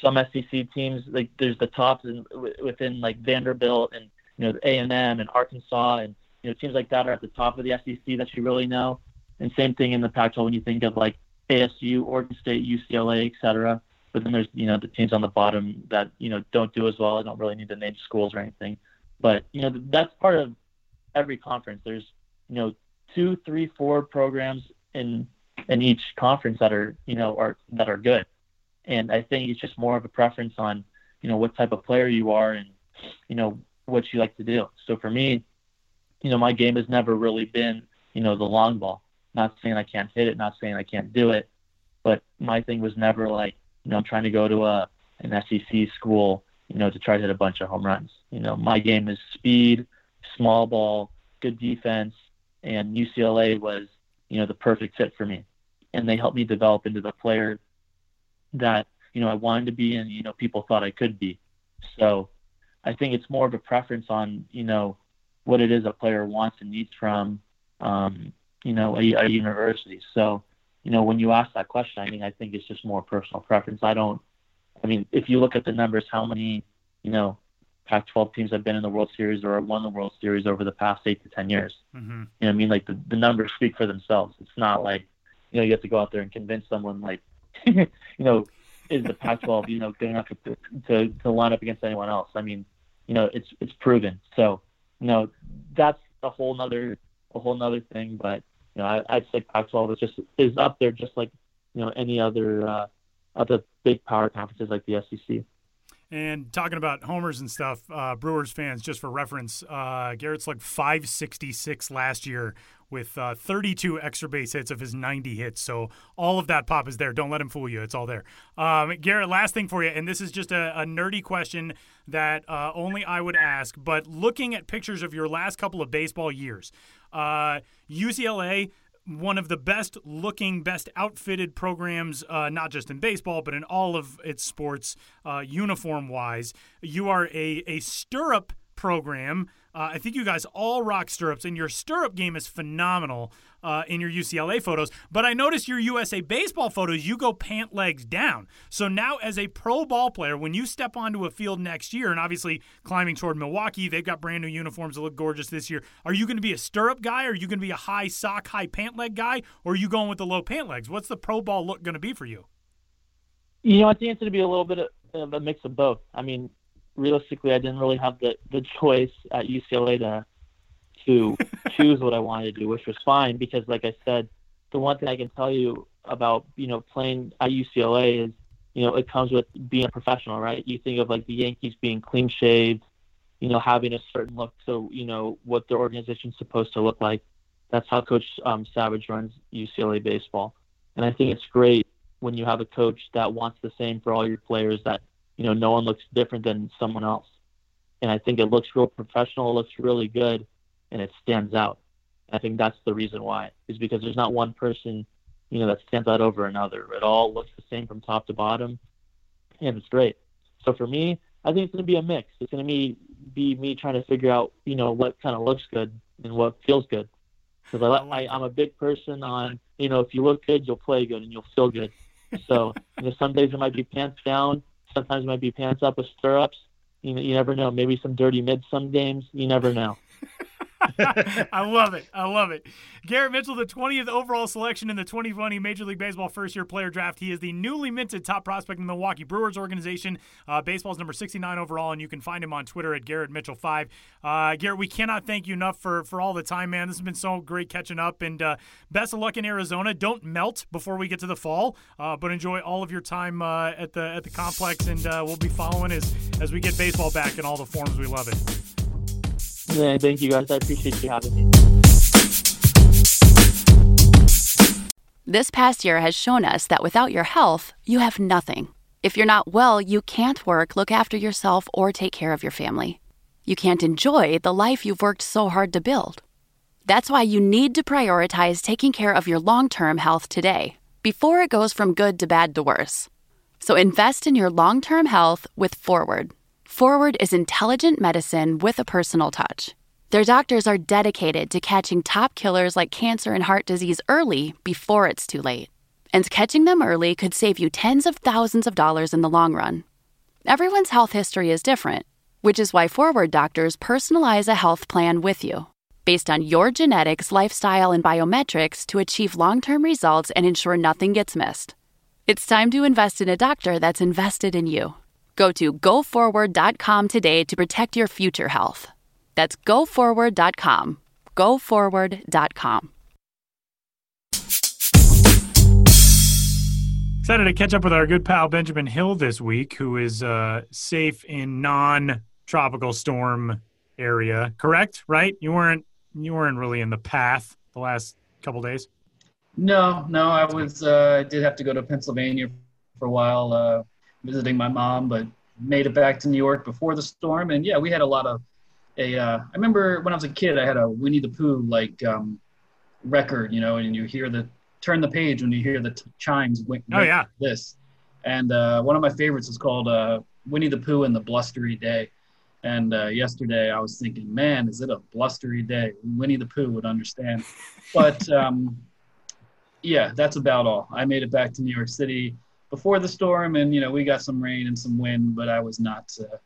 some SEC teams like there's the tops in, within like Vanderbilt and you know, A and M and Arkansas and you know teams like that are at the top of the SEC that you really know. And same thing in the Pac-12 when you think of like ASU, Oregon State, UCLA, et cetera. But then there's you know the teams on the bottom that you know don't do as well. I don't really need to name schools or anything. But you know that's part of every conference. There's you know two, three, four programs in in each conference that are you know are that are good. And I think it's just more of a preference on you know what type of player you are and you know what you like to do. So for me, you know, my game has never really been, you know, the long ball. Not saying I can't hit it, not saying I can't do it, but my thing was never like, you know, I'm trying to go to a an SEC school, you know, to try to hit a bunch of home runs. You know, my game is speed, small ball, good defense, and UCLA was, you know, the perfect fit for me. And they helped me develop into the player that, you know, I wanted to be and, you know, people thought I could be. So I think it's more of a preference on you know what it is a player wants and needs from um, you know a, a university. So you know when you ask that question, I mean I think it's just more personal preference. I don't. I mean, if you look at the numbers, how many you know Pac-12 teams have been in the World Series or won the World Series over the past eight to ten years? Mm-hmm. You know, I mean, like the, the numbers speak for themselves. It's not like you know you have to go out there and convince someone like you know is the Pac-12 you know good enough to, to to line up against anyone else? I mean, you know, it's it's proven. So, you know, that's a whole nother a whole nother thing. But you know, I, I'd say Pac-12 is just is up there, just like you know any other uh, other big power conferences like the SEC. And talking about homers and stuff, uh, Brewers fans, just for reference, uh, Garrett slugged 566 last year with uh, 32 extra base hits of his 90 hits. So all of that pop is there. Don't let him fool you. It's all there. Um, Garrett, last thing for you, and this is just a, a nerdy question that uh, only I would ask, but looking at pictures of your last couple of baseball years, UCLA uh, one of the best looking, best outfitted programs, uh, not just in baseball, but in all of its sports, uh, uniform wise. You are a, a stirrup program. Uh, I think you guys all rock stirrups, and your stirrup game is phenomenal uh, in your UCLA photos. But I noticed your USA baseball photos, you go pant legs down. So now, as a pro ball player, when you step onto a field next year, and obviously climbing toward Milwaukee, they've got brand new uniforms that look gorgeous this year. Are you going to be a stirrup guy? Are you going to be a high sock, high pant leg guy? Or are you going with the low pant legs? What's the pro ball look going to be for you? You know, I think it's going to be a little bit of a mix of both. I mean, realistically, I didn't really have the, the choice at UCLA to to choose what I wanted to do, which was fine because, like I said, the one thing I can tell you about you know playing at UCLA is you know it comes with being a professional, right? You think of like the Yankees being clean shaved, you know, having a certain look, so you know what their organization's supposed to look like. That's how Coach um, Savage runs UCLA baseball, and I think it's great when you have a coach that wants the same for all your players that you know, no one looks different than someone else. And I think it looks real professional, it looks really good, and it stands out. I think that's the reason why, is because there's not one person, you know, that stands out over another. It all looks the same from top to bottom, and it's great. So for me, I think it's going to be a mix. It's going to be be me trying to figure out, you know, what kind of looks good and what feels good. Because I, I, I'm a big person on, you know, if you look good, you'll play good and you'll feel good. So you know, some days it might be pants down, Sometimes it might be pants up with stirrups. You, you never know. Maybe some dirty mid some games. You never know. I love it. I love it. Garrett Mitchell, the 20th overall selection in the 2020 Major League Baseball first year player draft. He is the newly minted top prospect in the Milwaukee Brewers organization. Uh, baseball's number 69 overall, and you can find him on Twitter at Garrett Mitchell5. Uh, Garrett, we cannot thank you enough for, for all the time, man. This has been so great catching up, and uh, best of luck in Arizona. Don't melt before we get to the fall, uh, but enjoy all of your time uh, at the at the complex, and uh, we'll be following as, as we get baseball back in all the forms. We love it. Yeah, thank you guys. I appreciate you having me. This past year has shown us that without your health, you have nothing. If you're not well, you can't work, look after yourself, or take care of your family. You can't enjoy the life you've worked so hard to build. That's why you need to prioritize taking care of your long term health today, before it goes from good to bad to worse. So invest in your long term health with Forward. Forward is intelligent medicine with a personal touch. Their doctors are dedicated to catching top killers like cancer and heart disease early before it's too late. And catching them early could save you tens of thousands of dollars in the long run. Everyone's health history is different, which is why Forward doctors personalize a health plan with you based on your genetics, lifestyle, and biometrics to achieve long term results and ensure nothing gets missed. It's time to invest in a doctor that's invested in you. Go to goforward.com today to protect your future health. That's goforward.com. Goforward.com. Excited to catch up with our good pal Benjamin Hill this week, who is uh, safe in non-tropical storm area. Correct? Right? You weren't you weren't really in the path the last couple days. No, no, I was. Uh, did have to go to Pennsylvania for a while. Uh, visiting my mom, but made it back to New York before the storm. And yeah, we had a lot of a. Uh, I remember when I was a kid, I had a Winnie the Pooh like um, record, you know, and you hear the turn the page when you hear the t- chimes. Wink, oh yeah, this. And uh, one of my favorites is called uh, Winnie the Pooh and the Blustery Day. And uh, yesterday I was thinking, man, is it a blustery day? Winnie the Pooh would understand. But um, yeah, that's about all. I made it back to New York City before the storm, and you know we got some rain and some wind, but I was not uh,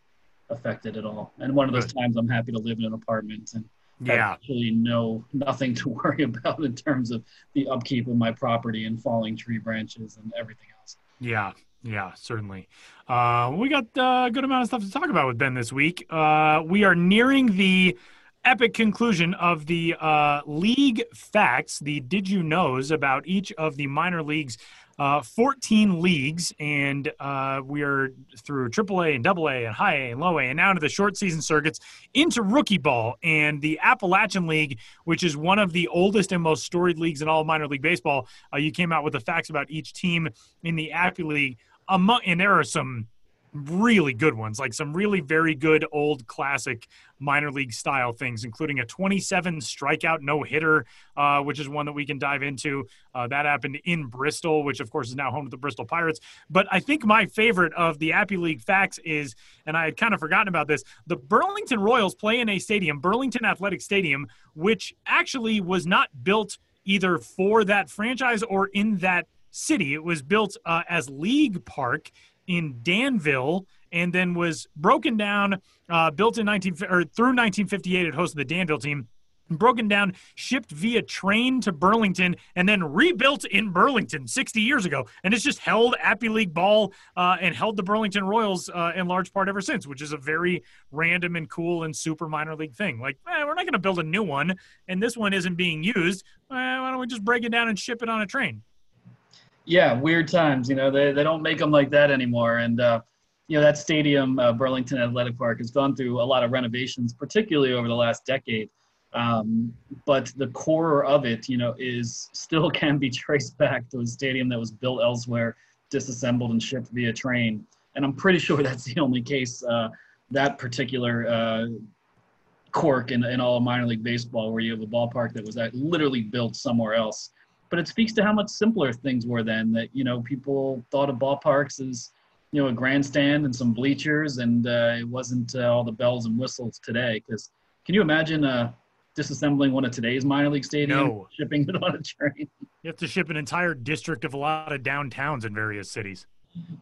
affected at all. And one of those times, I'm happy to live in an apartment and yeah. actually no nothing to worry about in terms of the upkeep of my property and falling tree branches and everything else. Yeah, yeah, certainly. Uh, we got a good amount of stuff to talk about with Ben this week. Uh, we are nearing the epic conclusion of the uh, league facts, the did you knows about each of the minor leagues uh, 14 leagues, and uh, we are through AAA and AA and High A and Low A, and now to the short season circuits into rookie ball and the Appalachian League, which is one of the oldest and most storied leagues in all of minor league baseball. Uh, you came out with the facts about each team in the Appy League. Among, and there are some really good ones, like some really very good old classic minor league style things, including a 27 strikeout no hitter, uh, which is one that we can dive into. Uh, that happened in Bristol, which of course is now home to the Bristol Pirates. But I think my favorite of the Appy League facts is, and I had kind of forgotten about this, the Burlington Royals play in a stadium, Burlington Athletic Stadium, which actually was not built either for that franchise or in that city. It was built uh, as League Park in Danville and then was broken down, uh, built in 19 or through 1958. It hosted the Danville team. Broken down, shipped via train to Burlington, and then rebuilt in Burlington 60 years ago. And it's just held Appy League ball uh, and held the Burlington Royals uh, in large part ever since, which is a very random and cool and super minor league thing. Like, eh, we're not going to build a new one, and this one isn't being used. Eh, why don't we just break it down and ship it on a train? Yeah, weird times. You know, they, they don't make them like that anymore. And, uh, you know, that stadium, uh, Burlington Athletic Park, has gone through a lot of renovations, particularly over the last decade. Um, but the core of it, you know, is still can be traced back to a stadium that was built elsewhere, disassembled and shipped via train. And I'm pretty sure that's the only case, uh, that particular uh, quirk in, in all minor league baseball, where you have a ballpark that was literally built somewhere else but it speaks to how much simpler things were then that you know people thought of ballparks as you know a grandstand and some bleachers and uh, it wasn't uh, all the bells and whistles today. Because can you imagine uh, disassembling one of today's minor league stadiums no. shipping it on a train? You have to ship an entire district of a lot of downtowns in various cities.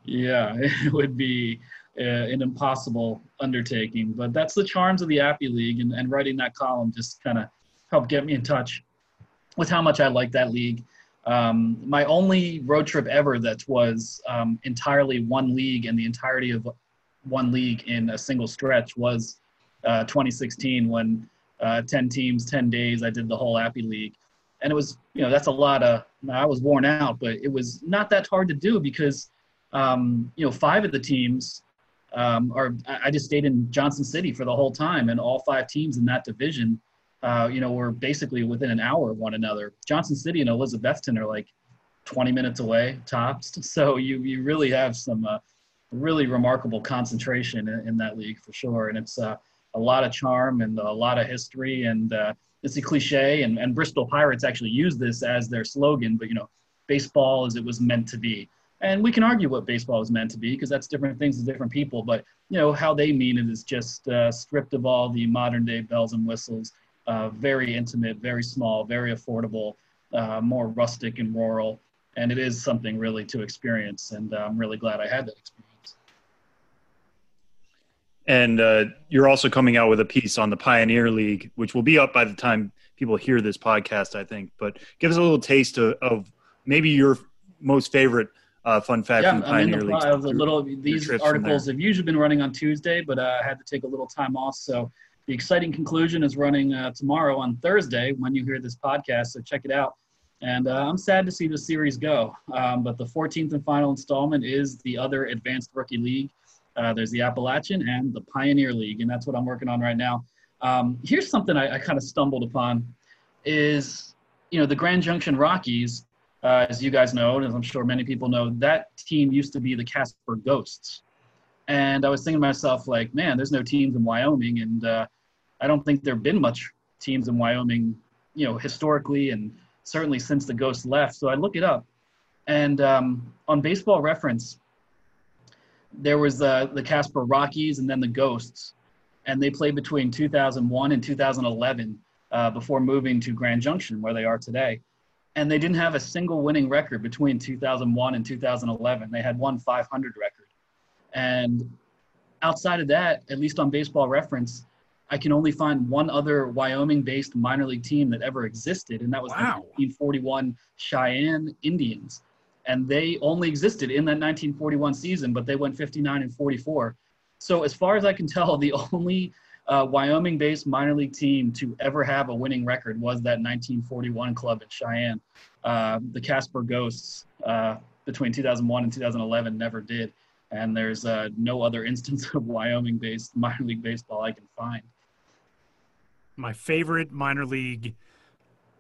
Yeah it would be uh, an impossible undertaking but that's the charms of the appy league and, and writing that column just kind of helped get me in touch with how much I like that league. Um, my only road trip ever that was um, entirely one league and the entirety of one league in a single stretch was uh, 2016 when uh, 10 teams, 10 days, I did the whole Appy League. And it was, you know, that's a lot of, I was worn out, but it was not that hard to do because, um, you know, five of the teams um, are, I just stayed in Johnson City for the whole time and all five teams in that division – uh, you know, we're basically within an hour of one another. Johnson City and Elizabethton are like 20 minutes away tops. So you you really have some uh, really remarkable concentration in, in, that league for sure. And it's uh, a lot of charm and a lot of history. And uh, it's a cliche. And, and Bristol Pirates actually use this as their slogan. But you know, baseball as it was meant to be. And we can argue what baseball is meant to be because that's different things to different people. But you know how they mean it is just uh, stripped of all the modern day bells and whistles uh, very intimate, very small, very affordable, uh, more rustic and rural. And it is something really to experience. And uh, I'm really glad I had that experience. And uh, you're also coming out with a piece on the Pioneer League, which will be up by the time people hear this podcast, I think. But give us a little taste of, of maybe your most favorite uh, fun fact yeah, from Pioneer I'm the, League. Little, these articles have usually been running on Tuesday, but uh, I had to take a little time off. So the exciting conclusion is running uh, tomorrow on Thursday when you hear this podcast, so check it out. And uh, I'm sad to see the series go. Um, but the 14th and final installment is the other Advanced Rookie League. Uh, there's the Appalachian and the Pioneer League, and that's what I'm working on right now. Um, here's something I, I kind of stumbled upon is, you know, the Grand Junction Rockies, uh, as you guys know, and as I'm sure many people know, that team used to be the Casper Ghosts. And I was thinking to myself, like, man, there's no teams in Wyoming, and uh, I don't think there've been much teams in Wyoming, you know, historically, and certainly since the Ghosts left. So I look it up, and um, on Baseball Reference, there was uh, the Casper Rockies and then the Ghosts, and they played between 2001 and 2011 uh, before moving to Grand Junction, where they are today. And they didn't have a single winning record between 2001 and 2011. They had one 500 record. And outside of that, at least on baseball reference, I can only find one other Wyoming based minor league team that ever existed, and that was wow. the 1941 Cheyenne Indians. And they only existed in that 1941 season, but they went 59 and 44. So, as far as I can tell, the only uh, Wyoming based minor league team to ever have a winning record was that 1941 club in Cheyenne, uh, the Casper Ghosts. Uh, between 2001 and 2011 never did. And there's uh, no other instance of Wyoming-based minor league baseball I can find. My favorite minor league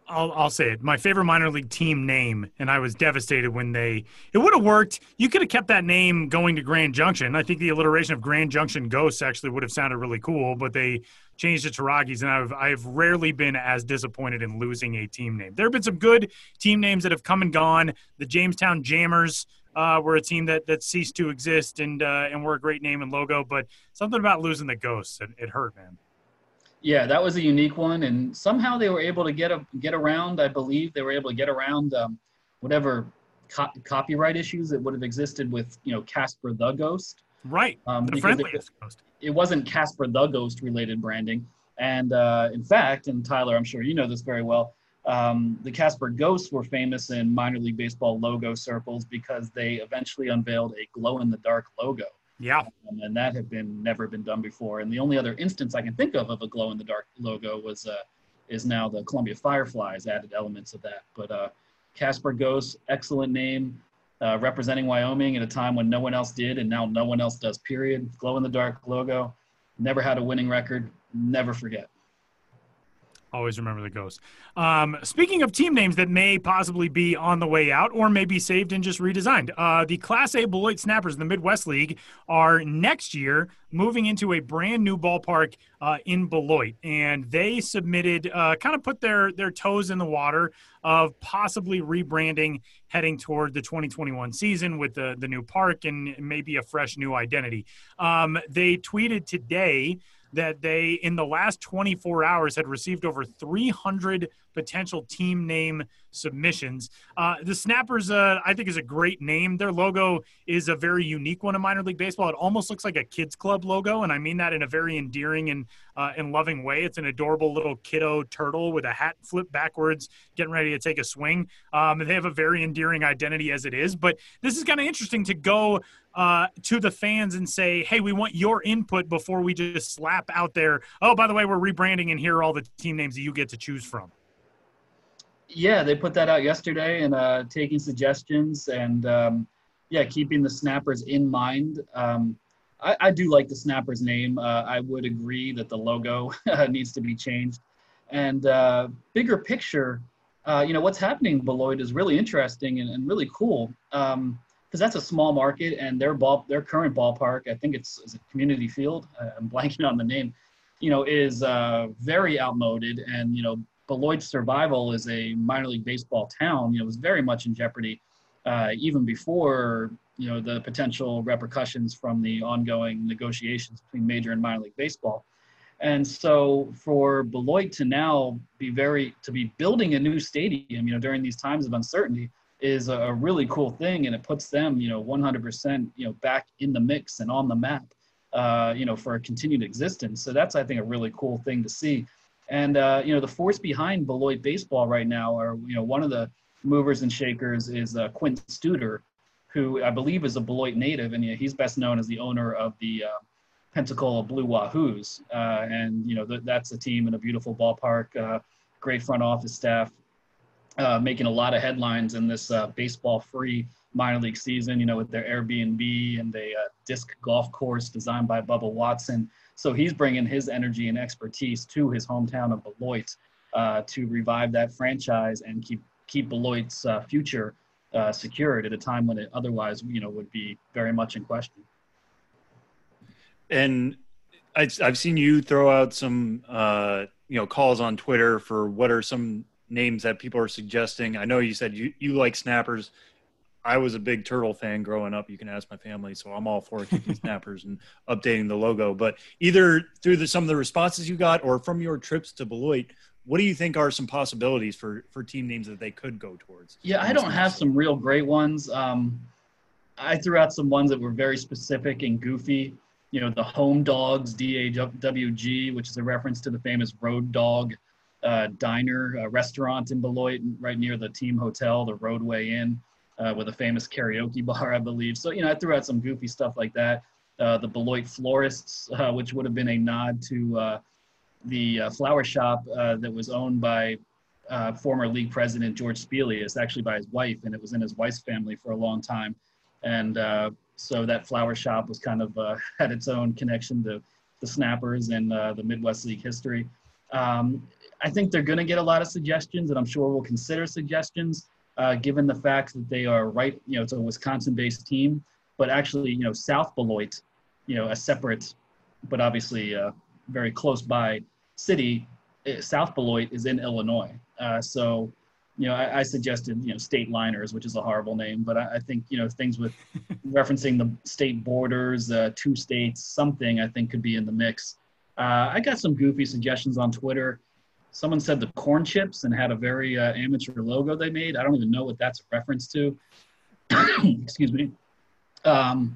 I'll, I'll say it. My favorite minor league team name, and I was devastated when they. It would have worked. You could have kept that name going to Grand Junction. I think the alliteration of Grand Junction Ghosts actually would have sounded really cool, but they changed it to Rockies, and I've I've rarely been as disappointed in losing a team name. There have been some good team names that have come and gone. The Jamestown Jammers uh, were a team that that ceased to exist, and uh, and were a great name and logo, but something about losing the Ghosts, it, it hurt, man. Yeah, that was a unique one, and somehow they were able to get a, get around. I believe they were able to get around um, whatever co- copyright issues that would have existed with you know Casper the Ghost. Right, um, the friendliest it, ghost. It wasn't Casper the Ghost related branding, and uh, in fact, and Tyler, I'm sure you know this very well. Um, the Casper Ghosts were famous in minor league baseball logo circles because they eventually unveiled a glow in the dark logo. Yeah. Um, and that had been never been done before. And the only other instance I can think of of a glow in the dark logo was uh, is now the Columbia Fireflies added elements of that. But uh, Casper Ghosts, excellent name, uh, representing Wyoming at a time when no one else did, and now no one else does. Period. Glow in the dark logo. Never had a winning record. Never forget. Always remember the ghost. Um, speaking of team names that may possibly be on the way out or may be saved and just redesigned, uh, the Class A Beloit Snappers in the Midwest League are next year moving into a brand new ballpark uh, in Beloit, and they submitted, uh, kind of put their their toes in the water of possibly rebranding heading toward the 2021 season with the the new park and maybe a fresh new identity. Um, they tweeted today that they, in the last 24 hours, had received over 300 potential team name submissions. Uh, the Snappers, uh, I think, is a great name. Their logo is a very unique one in minor league baseball. It almost looks like a kids club logo, and I mean that in a very endearing and uh, and loving way. It's an adorable little kiddo turtle with a hat flipped backwards, getting ready to take a swing. Um, they have a very endearing identity as it is, but this is kind of interesting to go uh, to the fans and say, "Hey, we want your input before we just slap out there." Oh, by the way, we're rebranding, and here are all the team names that you get to choose from. Yeah, they put that out yesterday and uh, taking suggestions and um, yeah, keeping the snappers in mind. Um, I, I, do like the snappers name. Uh, I would agree that the logo needs to be changed. And uh, bigger picture, uh, you know, what's happening Beloit is really interesting and, and really cool because um, that's a small market and their ball, their current ballpark, I think it's, it's a community field. I'm blanking on the name you know, is uh, very outmoded and, you know, Beloit's survival as a minor league baseball town, you know, was very much in jeopardy uh, even before you know the potential repercussions from the ongoing negotiations between major and minor league baseball. And so for Beloit to now be very to be building a new stadium, you know, during these times of uncertainty is a really cool thing, and it puts them, you know, 100%, you know, back in the mix and on the map, uh, you know, for a continued existence. So that's I think a really cool thing to see. And uh, you know, the force behind Beloit baseball right now are you know one of the movers and shakers is uh, Quint Studer, who I believe is a Beloit native, and you know, he's best known as the owner of the uh, Pensacola Blue Wahoos. Uh, and you know, th- that's a team in a beautiful ballpark, uh, great front office staff, uh, making a lot of headlines in this uh, baseball-free minor league season. You know, with their Airbnb and a disc golf course designed by Bubba Watson. So he's bringing his energy and expertise to his hometown of Beloit uh, to revive that franchise and keep keep Beloit's uh, future uh, secured at a time when it otherwise, you know, would be very much in question. And I, I've seen you throw out some, uh, you know, calls on Twitter for what are some names that people are suggesting. I know you said you, you like snappers. I was a big turtle fan growing up. You can ask my family, so I'm all for keeping snappers and updating the logo. But either through the, some of the responses you got, or from your trips to Beloit, what do you think are some possibilities for for team names that they could go towards? Yeah, I don't have some real great ones. Um, I threw out some ones that were very specific and goofy. You know, the Home Dogs DAWG, which is a reference to the famous Road Dog uh, Diner uh, restaurant in Beloit, right near the team hotel, the Roadway Inn uh, with a famous karaoke bar, I believe. So, you know, I threw out some goofy stuff like that. Uh, the Beloit Florists, uh, which would have been a nod to uh, the uh, flower shop uh, that was owned by former league president George Spelius, actually by his wife, and it was in his wife's family for a long time. And so that flower shop was kind of had its own connection to the Snappers and the Midwest League history. Um, I think they're going to get a lot of suggestions, and I'm sure we'll consider suggestions, uh, given the fact that they are right. You know, it's a Wisconsin-based team, but actually, you know, South Beloit, you know, a separate, but obviously uh, very close by city, eh, South Beloit is in Illinois. Uh, so, you know, I, I, suggested, you know, state liners, which is a horrible name, but I, I think, you know, things with referencing the state borders, uh, two states, something I think could be in the mix. Uh, I got some goofy suggestions on Twitter. Someone said the corn chips and had a very uh, amateur logo they made. I don't even know what that's a reference to. Excuse me. Um,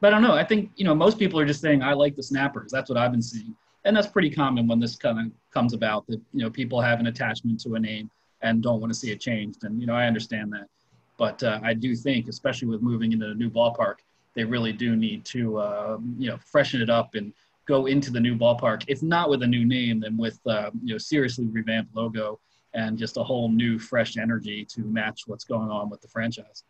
but I don't know. I think you know most people are just saying I like the snappers. That's what I've been seeing, and that's pretty common when this kind of comes about. That you know people have an attachment to a name and don't want to see it changed, and you know I understand that. But uh, I do think, especially with moving into a new ballpark, they really do need to uh, you know freshen it up and go into the new ballpark, if not with a new name, then with uh, you know seriously revamped logo and just a whole new fresh energy to match what's going on with the franchise.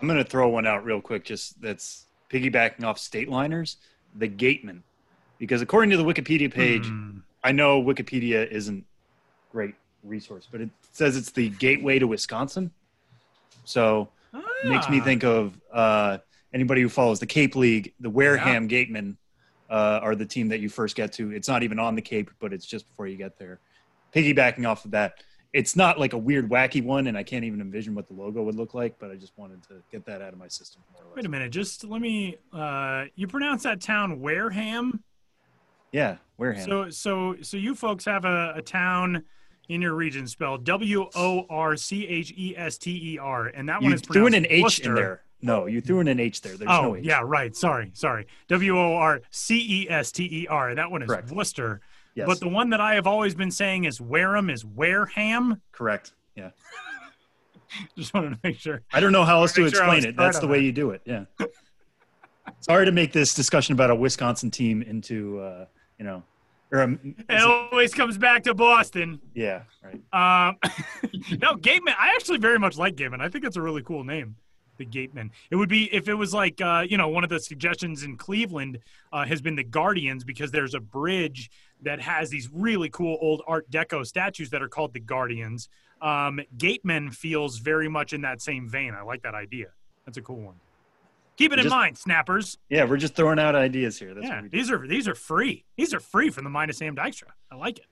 I'm going to throw one out real quick, just that's piggybacking off state liners, the gateman, because according to the Wikipedia page, mm. I know Wikipedia isn't great resource, but it says it's the gateway to Wisconsin. So ah. makes me ah. think of uh, anybody who follows the Cape League, the Wareham yeah. Gatemen uh, are the team that you first get to. It's not even on the Cape, but it's just before you get there. Piggybacking off of that, it's not like a weird, wacky one, and I can't even envision what the logo would look like. But I just wanted to get that out of my system. Wait a minute, just let me. Uh, you pronounce that town Wareham? Yeah, Wareham. So, so, so you folks have a, a town in your region spelled W O R C H E S T E R, and that you one is in an H Worcester. in there. No, you threw in an H there. There's oh, no H. yeah, right. Sorry, sorry. W O R C E S T E R. That one is Correct. Worcester. Yes. But the one that I have always been saying is Wareham is Wareham. Correct. Yeah. Just wanted to make sure. I don't know how else to explain it. That's the way that. you do it. Yeah. Sorry to make this discussion about a Wisconsin team into, uh, you know, or a, it always comes back to Boston. Yeah, right. Um, no, Gateman. I actually very much like Gateman. I think it's a really cool name the Gatemen. It would be if it was like uh, you know one of the suggestions in Cleveland uh, has been the Guardians because there's a bridge that has these really cool old Art Deco statues that are called the Guardians. Um, Gatemen feels very much in that same vein. I like that idea. That's a cool one. Keep it in mind, snappers. Yeah, we're just throwing out ideas here. That's yeah, these are these are free. These are free from the minus of Sam Dykstra. I like it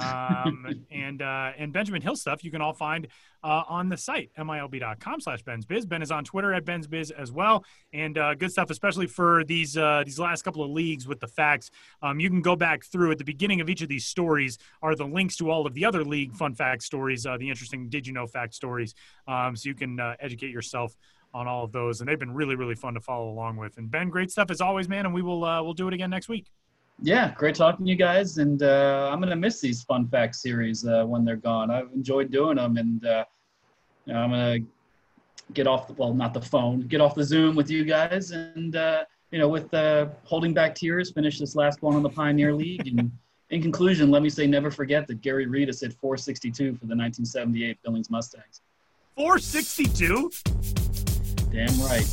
um, and uh, and Benjamin Hill stuff you can all find uh, on the site milb.com slash bensbiz. Ben is on Twitter at bensbiz as well, and uh, good stuff, especially for these uh, these last couple of leagues with the facts. Um, you can go back through at the beginning of each of these stories are the links to all of the other league fun fact stories, uh, the interesting did you know fact stories, um, so you can uh, educate yourself on all of those, and they've been really really fun to follow along with. And Ben, great stuff as always, man, and we will we'll do it again next week yeah, great talking to you guys, and uh, I'm gonna miss these fun fact series uh, when they're gone. I've enjoyed doing them, and uh, you know, I'm gonna get off the well, not the phone, get off the Zoom with you guys, and uh, you know, with uh, holding back tears, finish this last one on the Pioneer League. And in conclusion, let me say, never forget that Gary Redus hit 462 for the 1978 Billings Mustangs. 462. Damn right.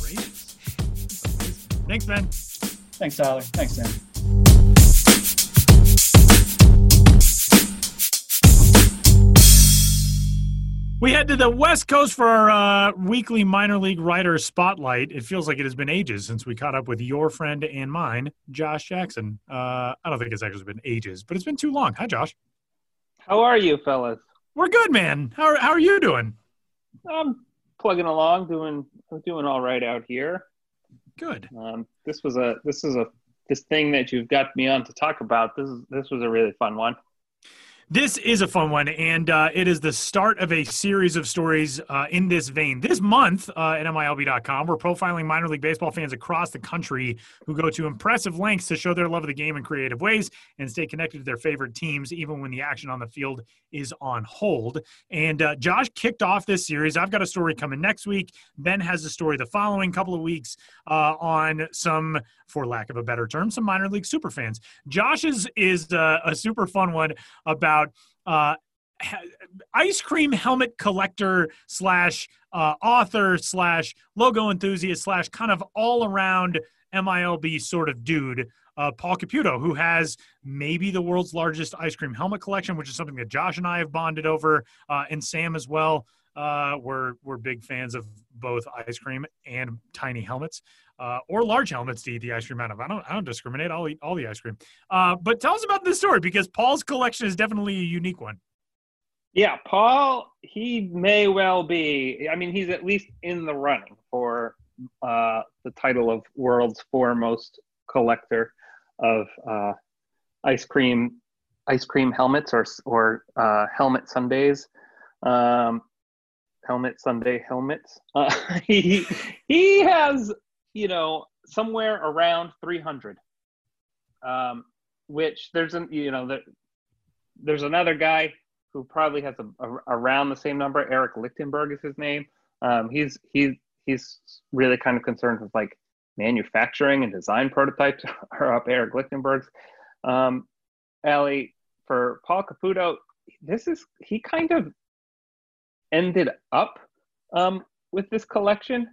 Thanks, Ben. Thanks, Tyler. Thanks, Sam. We head to the West Coast for our uh, weekly minor league writer spotlight. It feels like it has been ages since we caught up with your friend and mine, Josh Jackson. Uh, I don't think it's actually been ages, but it's been too long. Hi, Josh. How are you, fellas? We're good, man. How are, how are you doing? I'm plugging along, doing doing all right out here. Good. Um, this was a this is a this thing that you've got me on to talk about. This is this was a really fun one. This is a fun one, and uh, it is the start of a series of stories uh, in this vein. This month uh, at MILB.com, we're profiling minor league baseball fans across the country who go to impressive lengths to show their love of the game in creative ways and stay connected to their favorite teams, even when the action on the field is on hold. And uh, Josh kicked off this series. I've got a story coming next week. Ben has a story the following couple of weeks uh, on some, for lack of a better term, some minor league super fans. Josh's is uh, a super fun one about about uh, ice cream helmet collector slash uh, author slash logo enthusiast slash kind of all around MILB sort of dude, uh, Paul Caputo, who has maybe the world's largest ice cream helmet collection, which is something that Josh and I have bonded over, uh, and Sam as well. Uh, we're we're big fans of both ice cream and tiny helmets, uh, or large helmets to eat the ice cream out of. I don't I don't discriminate. I'll eat all the ice cream. Uh, but tell us about this story because Paul's collection is definitely a unique one. Yeah, Paul, he may well be. I mean, he's at least in the running for uh, the title of world's foremost collector of uh, ice cream, ice cream helmets or or uh, helmet sundaes. um, helmet sundae helmets. Uh, he he has you know somewhere around 300, um, which there's an you know there's another guy who probably has a, a, around the same number. Eric Lichtenberg is his name. Um, he's he's he's really kind of concerned with like manufacturing and design prototypes are up Eric Lichtenberg's. Um, Allie, for Paul Caputo, this is he kind of ended up um, with this collection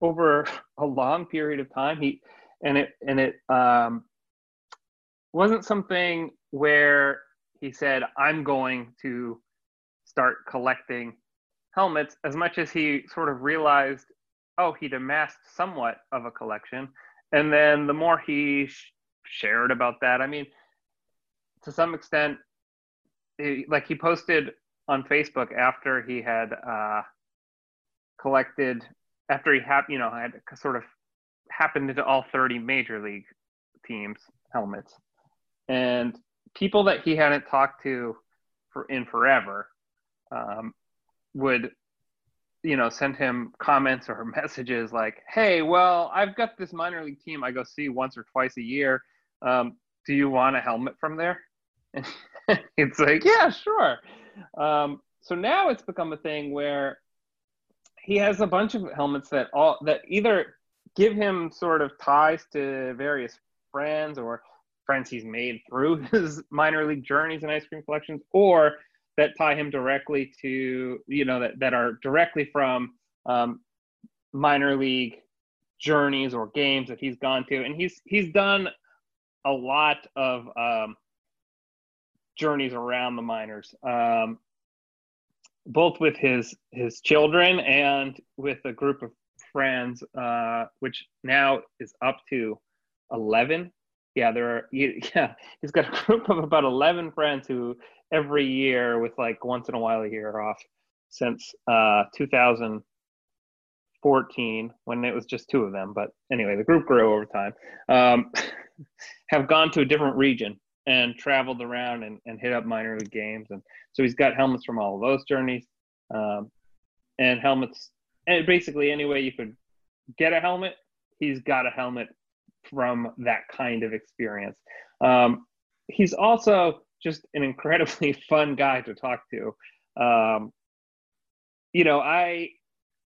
over a long period of time. He and it and it um, wasn't something where he said, I'm going to start collecting helmets as much as he sort of realized, oh, he'd amassed somewhat of a collection. And then the more he sh- shared about that, I mean, to some extent, he, like he posted on Facebook after he had uh, collected, after he had, you know, had sort of happened into all 30 major league teams helmets. And people that he hadn't talked to for in forever um, would you know send him comments or messages like hey well i've got this minor league team i go see once or twice a year. Um, do you want a helmet from there? And it's like yeah sure. um, so now it's become a thing where he has a bunch of helmets that all that either give him sort of ties to various friends or friends he's made through his minor league journeys and ice cream collections, or that tie him directly to you know that, that are directly from um, minor league journeys or games that he's gone to, and he's he's done a lot of um, journeys around the minors, um, both with his his children and with a group of friends, uh, which now is up to eleven yeah, there are. Yeah, he's got a group of about eleven friends who every year, with like once in a while a year off, since uh, 2014 when it was just two of them. But anyway, the group grew over time. Um, have gone to a different region and traveled around and, and hit up minor league games, and so he's got helmets from all of those journeys, um, and helmets. And basically, any way you could get a helmet, he's got a helmet from that kind of experience. Um, he's also just an incredibly fun guy to talk to. Um, you know, I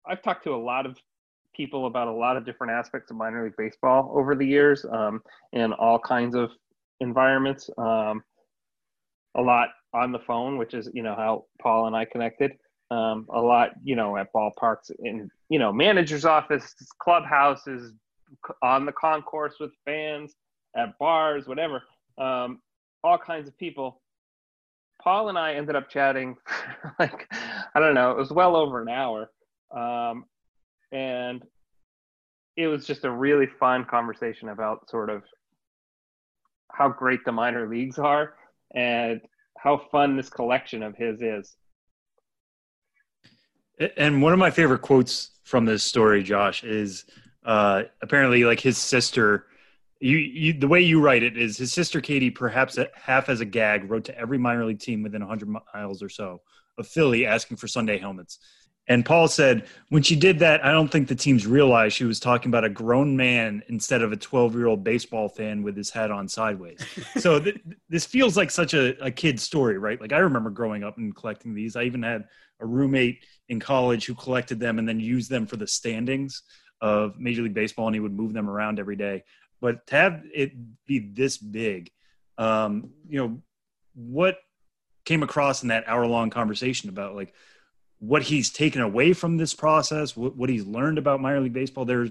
I've talked to a lot of people about a lot of different aspects of minor league baseball over the years um, in all kinds of environments. Um, a lot on the phone, which is you know how Paul and I connected. Um, a lot, you know, at ballparks in you know managers' offices, clubhouses, on the concourse with fans, at bars, whatever, um, all kinds of people. Paul and I ended up chatting, like I don't know, it was well over an hour, um, and it was just a really fun conversation about sort of how great the minor leagues are and how fun this collection of his is. And one of my favorite quotes from this story, Josh, is uh, apparently like his sister you, you the way you write it is his sister katie perhaps half as a gag wrote to every minor league team within 100 miles or so of philly asking for sundae helmets and paul said when she did that i don't think the teams realized she was talking about a grown man instead of a 12 year old baseball fan with his hat on sideways. So th- this feels like such a, a kid story right? Like i remember growing up and collecting these. I even had a roommate in college who collected them and then used them for the standings of Major League Baseball, and he would move them around every day. But to have it be this big, um, you know, what came across in that hour long conversation about like what he's taken away from this process, what, what he's learned about minor league baseball. There's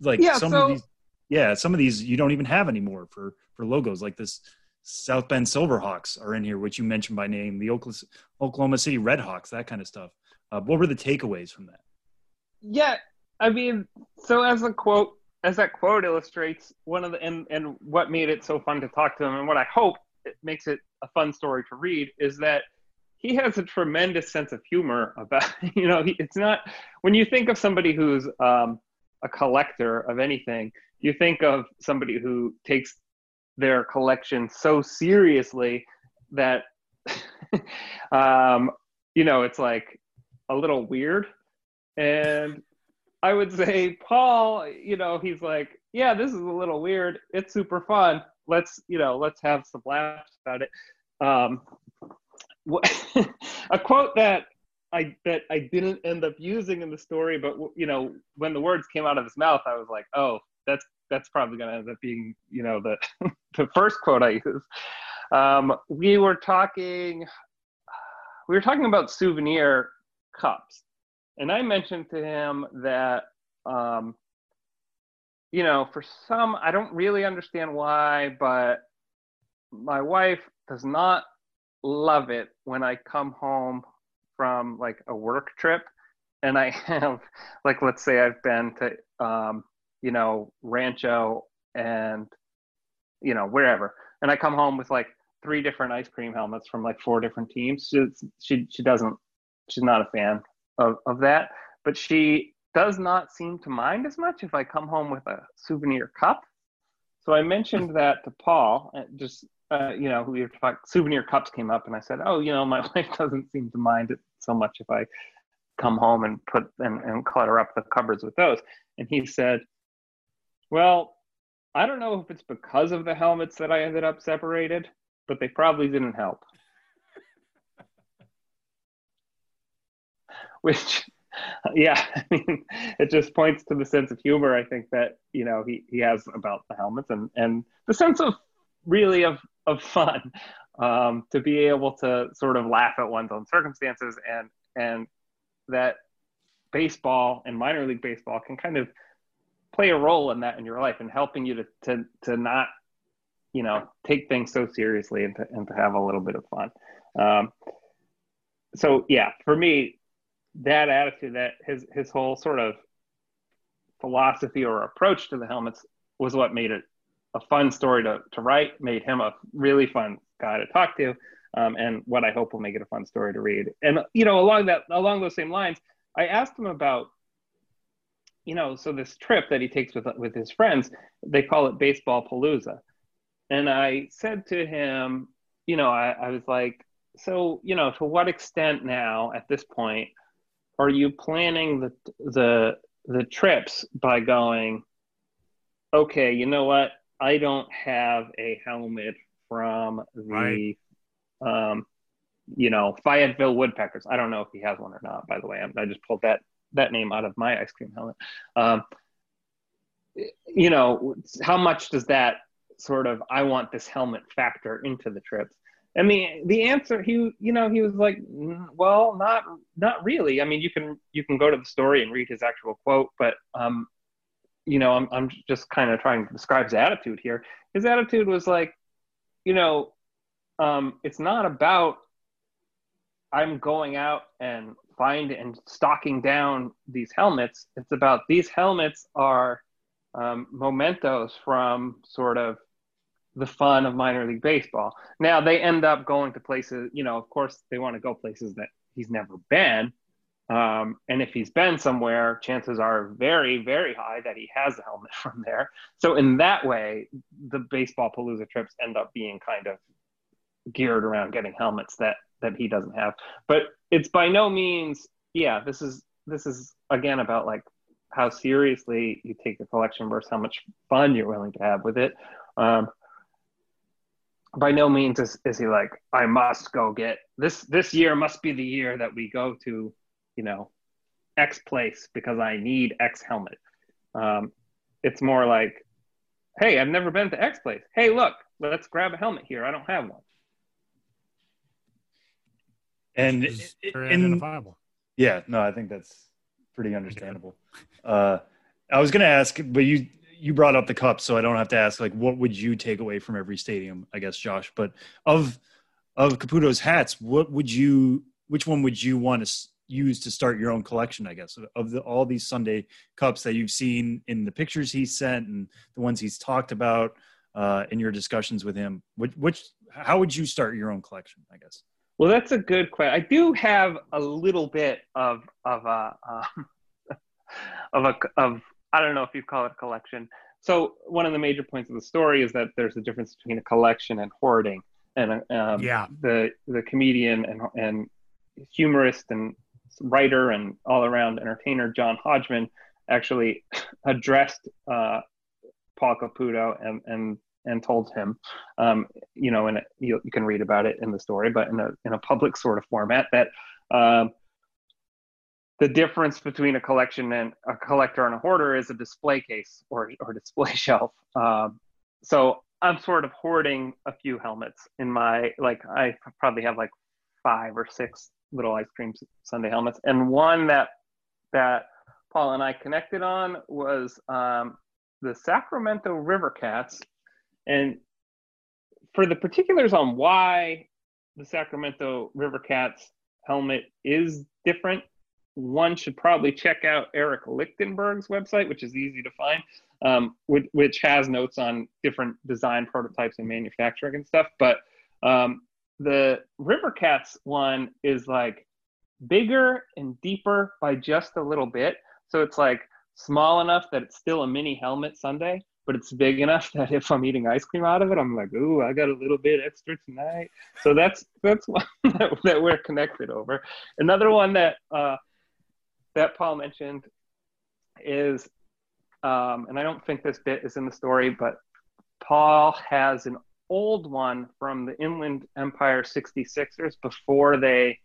like Yeah, some so- of these, yeah, some of these you don't even have anymore for for logos like this. South Bend Silverhawks are in here, which you mentioned by name. The Oklahoma, City Redhawks, that kind of stuff. Uh, what were the takeaways from that? Yeah, I mean, so as a quote, as that quote illustrates, one of the and and what made it so fun to talk to him, and what I hope it makes it a fun story to read, is that he has a tremendous sense of humor about. You know, he, it's not when you think of somebody who's um, a collector of anything, you think of somebody who takes their collection so seriously that um, you know it's like a little weird. And i would say paul you know he's like yeah this is a little weird. It's super fun. Let's you know let's have some laughs about it. Um, a quote that I that I didn't end up using in the story, but you know, when the words came out of his mouth, I was like, oh, that's that's probably going to end up being you know the the first quote I use. Um, we were talking we were talking about souvenir cups, and I mentioned to him that um, you know for some I don't really understand why, but my wife does not love it when I come home from like a work trip and I have like let's say I've been to um, you know Rancho and you know wherever and I come home with like three different ice cream helmets from like four different teams. She she, she doesn't she's not a fan of, of that, but she does not seem to mind as much if I come home with a souvenir cup. So I mentioned that to Paul, uh, just uh, you know, we were talking, souvenir cups came up, and I said, "Oh, you know, my wife doesn't seem to mind it so much if I come home and put and, and clutter up the cupboards with those." And he said, "Well, I don't know if it's because of the helmets that I ended up separated, but they probably didn't help." Which, yeah, I mean, it just points to the sense of humor I think that you know he he has about the helmets and and the sense of really of of fun um, to be able to sort of laugh at one's own circumstances and and that baseball and minor league baseball can kind of play a role in that in your life and helping you to to to not you know take things so seriously and to, and to have a little bit of fun. Um, so yeah for me that attitude that his his whole sort of philosophy or approach to the helmets was what made it a fun story to, to write, made him a really fun guy to talk to, um, and what I hope will make it a fun story to read. And you know, along that along those same lines, I asked him about, you know, so this trip that he takes with with his friends, they call it baseball palooza, and I said to him, you know, I, I was like, so you know, to what extent now at this point are you planning the the the trips by going, okay, you know what? I don't have a helmet from the, Right. um, you know, Fayetteville Woodpeckers. I don't know if he has one or not. By the way, I, I just pulled that that name out of my ice cream helmet. Um, you know, how much does that sort of I want this helmet factor into the trips? And the the answer he you know he was like "Mm, well not not really I mean you can you can go to the story and read his actual quote but um you know, I'm, I'm just kind of trying to describe his attitude here. His attitude was like, you know, um, it's not about I'm going out and find and stocking down these helmets. It's about these helmets are um, mementos from sort of the fun of minor league baseball. Now they end up going to places, you know, of course they want to go places that he's never been. Um, and if he's been somewhere, chances are very, very high that he has a helmet from there. So in that way, the baseball palooza trips end up being kind of geared around getting helmets that that he doesn't have. But it's by no means, yeah. This is this is again about like how seriously you take the collection versus how much fun you're willing to have with it. Um, by no means is, is he like I must go get this. This year must be the year that we go to you know, X place because I need X helmet. Um, it's more like, hey, I've never been to X place. Hey, look, let's grab a helmet here. I don't have one. And It's very in, identifiable. yeah, no, I think that's pretty understandable. Uh, I was going to ask, but you you brought up the cup, so I don't have to ask. Like, what would you take away from every stadium? I guess, Josh. But of of Caputo's hats, what would you? Which one would you want to s- use to start your own collection? I guess of the, all these sundae cups that you've seen in the pictures he sent and the ones he's talked about uh, in your discussions with him. Which, which how would you start your own collection? I guess. Well, that's a good question. I do have a little bit of of a um, of a of I don't know if you call it a collection. So one of the major points of the story is that there's a difference between a collection and hoarding. And um, Yeah. the the comedian and and humorist and writer and all around entertainer John Hodgman actually addressed uh, Paul Caputo and and and told him, um, you know, and you, you can read about it in the story, but in a in a public sort of format that um, the difference between a collection and a collector and a hoarder is a display case or or display shelf. Um, so I'm sort of hoarding a few helmets in my like I probably have like five or six little ice cream sundae helmets, and one that that Paul and I connected on was um, the Sacramento River Cats, and for the particulars on why the Sacramento River Cats helmet is different, one should probably check out Eric Lichtenberg's website, which is easy to find, um, which, which has notes on different design prototypes and manufacturing and stuff. But um, the River Cats one is like bigger and deeper by just a little bit. So it's like small enough that it's still a mini helmet sundae, but it's big enough that if I'm eating ice cream out of it, I'm like, ooh, I got a little bit extra tonight. So that's that's one that, that we're connected over. Another one that uh, that Paul mentioned is, um, and I don't think this bit is in the story, but Paul has an old one from the Inland Empire 66ers before they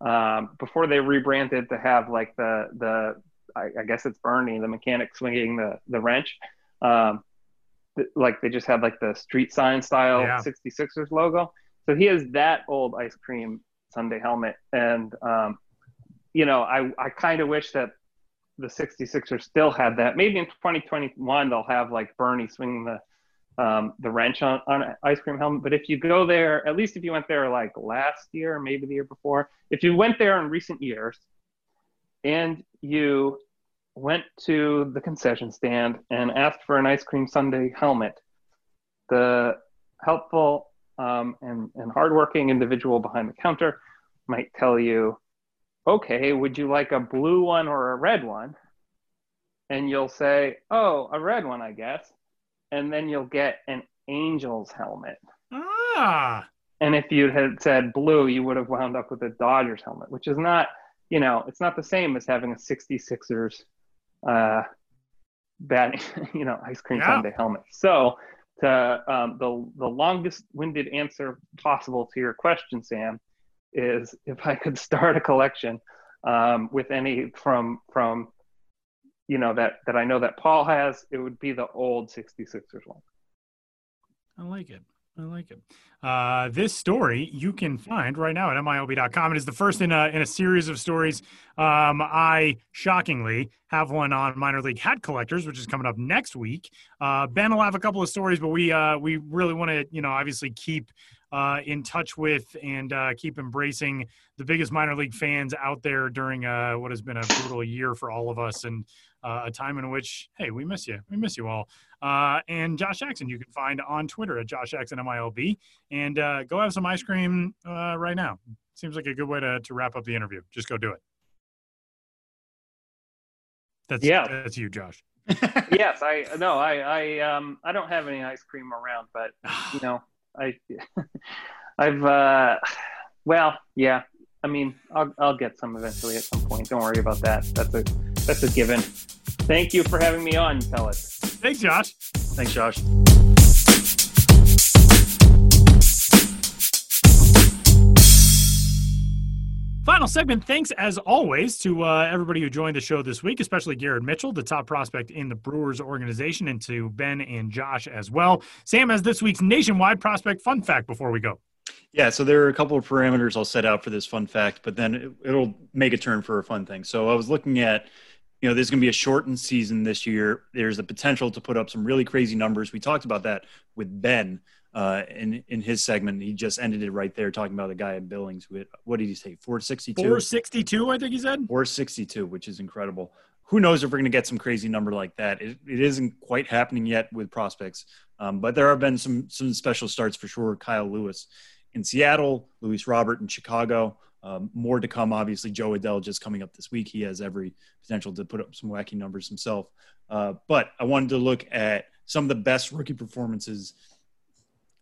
um, before they rebranded to have like the the I, I guess it's Bernie, the mechanic swinging the the wrench. Um, th- like they just had like the street sign style Yeah. 66ers logo. So he has that old ice cream sundae helmet, and um, you know I I kind of wish that the 66ers still had that. Maybe in 2021 they'll have like Bernie swinging the um, the wrench on, on ice cream helmet. But if you go there, at least if you went there like last year, or maybe the year before, if you went there in recent years and you went to the concession stand and asked for an ice cream sundae helmet, the helpful um, and, and hardworking individual behind the counter might tell you, okay, would you like a blue one or a red one? And you'll say, oh, a red one, I guess and then you'll get an Angels helmet. Ah, And if you had said blue, you would have wound up with a Dodgers helmet, which is not, you know, it's not the same as having a 66ers uh, batting, you know, ice cream Yeah. sundae helmet. So, to um, the the longest winded answer possible to your question, Sam, is if I could start a collection um, with any from from you know that that I know that Paul has, it would be the old 66ers one. I like it. I like it. Uh, this story you can find right now at milb.com. It is the first in a, in a series of stories. Um, I shockingly have one on minor league hat collectors, which is coming up next week. Uh, ben will have a couple of stories, but we uh, we really want to, you know, obviously keep uh, in touch with and uh, keep embracing the biggest minor league fans out there during uh, what has been a brutal year for all of us and uh, a time in which, hey, we miss you. We miss you all. Uh, and Josh Jackson, you can find on Twitter at Josh Jackson MILB. And uh, go have some ice cream uh, right now. Seems like a good way to, to wrap up the interview. Just go do it. That's Yeah. That's you, Josh. yes, I no, I I um I don't have any ice cream around, but you know, I I've uh well, yeah. I mean, I'll I'll get some eventually at some point. Don't worry about that. That's a that's a given. Thank you for having me on, Pellet. Thanks, Josh. Thanks, Josh. Final segment. Thanks as always to uh, everybody who joined the show this week, especially Garrett Mitchell, the top prospect in the Brewers organization, and to Ben and Josh as well. Sam has this week's nationwide prospect fun fact before we go. Yeah, so there are a couple of parameters I'll set out for this fun fact, but then it, will make a turn for a fun thing. So I was looking at, you know, there's going to be a shortened season this year. There's a potential to put up some really crazy numbers. We talked about that with Ben uh, in in his segment. He just ended it right there, talking about the guy at Billings who hit, what did he say, 462? 462, I think he said. 462, which is incredible. Who knows if we're going to get some crazy number like that? It, it isn't quite happening yet with prospects, um, but there have been some some special starts for sure. Kyle Lewis in Seattle, Luis Robert in Chicago. Um, more to come, obviously. Jo Adell just coming up this week. He has every potential to put up some wacky numbers himself. Uh, but I wanted to look at some of the best rookie performances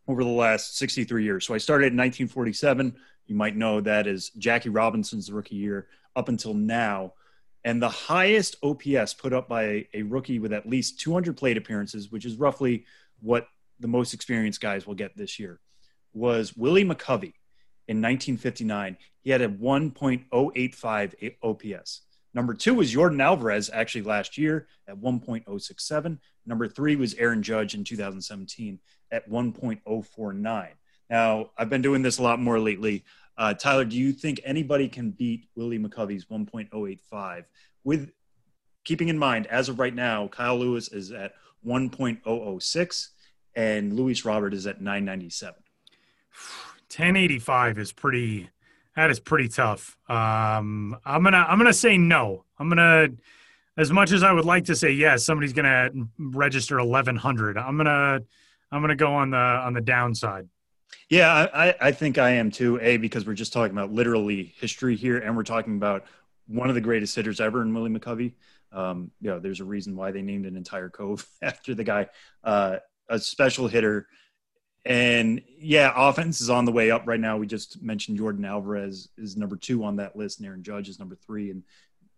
over the last 63 years. So I started in 1947. You might know that is Jackie Robinson's rookie year up until now. And the highest OPS put up by a, a rookie with at least 200 plate appearances, which is roughly what the most experienced guys will get this year, was Willie McCovey in 1959. He had a 1.085 OPS. Number two was Yordan Alvarez actually last year at 1.067. Number three was Aaron Judge in 2017 at 1.049. Now, I've been doing this a lot more lately. Uh, Tyler, do you think anybody can beat Willie McCovey's 1.085 with keeping in mind, as of right now, Kyle Lewis is at 1.006 and Luis Robert is at 997. 1085 is pretty that is pretty tough. Um, I'm gonna I'm gonna say no. I'm gonna as much as I would like to say yes, somebody's gonna register 1100. I'm gonna I'm to go on the on the downside. Yeah, I, I think I am too. A because we're just talking about literally history here, and we're talking about one of the greatest hitters ever in Willie McCovey. Um, you know, there's a reason why they named an entire cove after the guy. Uh, a special hitter, and yeah, offense is on the way up right now. We just mentioned Yordan Alvarez is number two on that list, and Aaron Judge is number three, and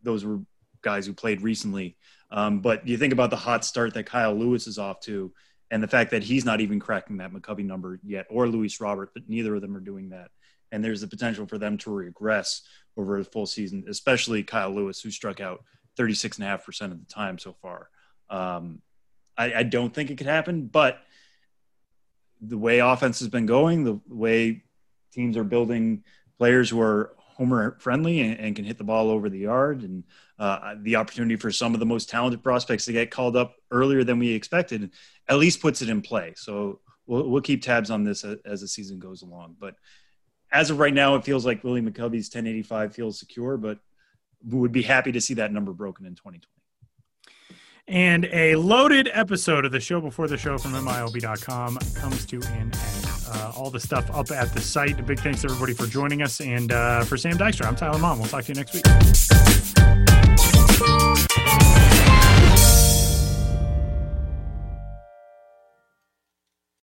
those were guys who played recently. Um, but you think about the hot start that Kyle Lewis is off to and the fact that he's not even cracking that McCovey number yet, or Luis Robert, but neither of them are doing that. And there's the potential for them to regress over a full season, especially Kyle Lewis, who struck out 36.5% of the time so far. Um, I, I, don't think it could happen, but the way offense has been going, the way teams are building players who are homer friendly and, and, can hit the ball over the yard and uh, the opportunity for some of the most talented prospects to get called up earlier than we expected at least puts it in play. So we'll, we'll keep tabs on this as, the season goes along. But as of right now, it feels like Willie McCovey's 1085 feels secure, but we would be happy to see that number broken in 2020. And a loaded episode of the show before the show from MILB.com comes to an end. Uh, all the stuff up at the site. A big thanks to everybody for joining us. And uh, for Sam Dykstra, I'm Tyler Maun. We'll talk to you next week.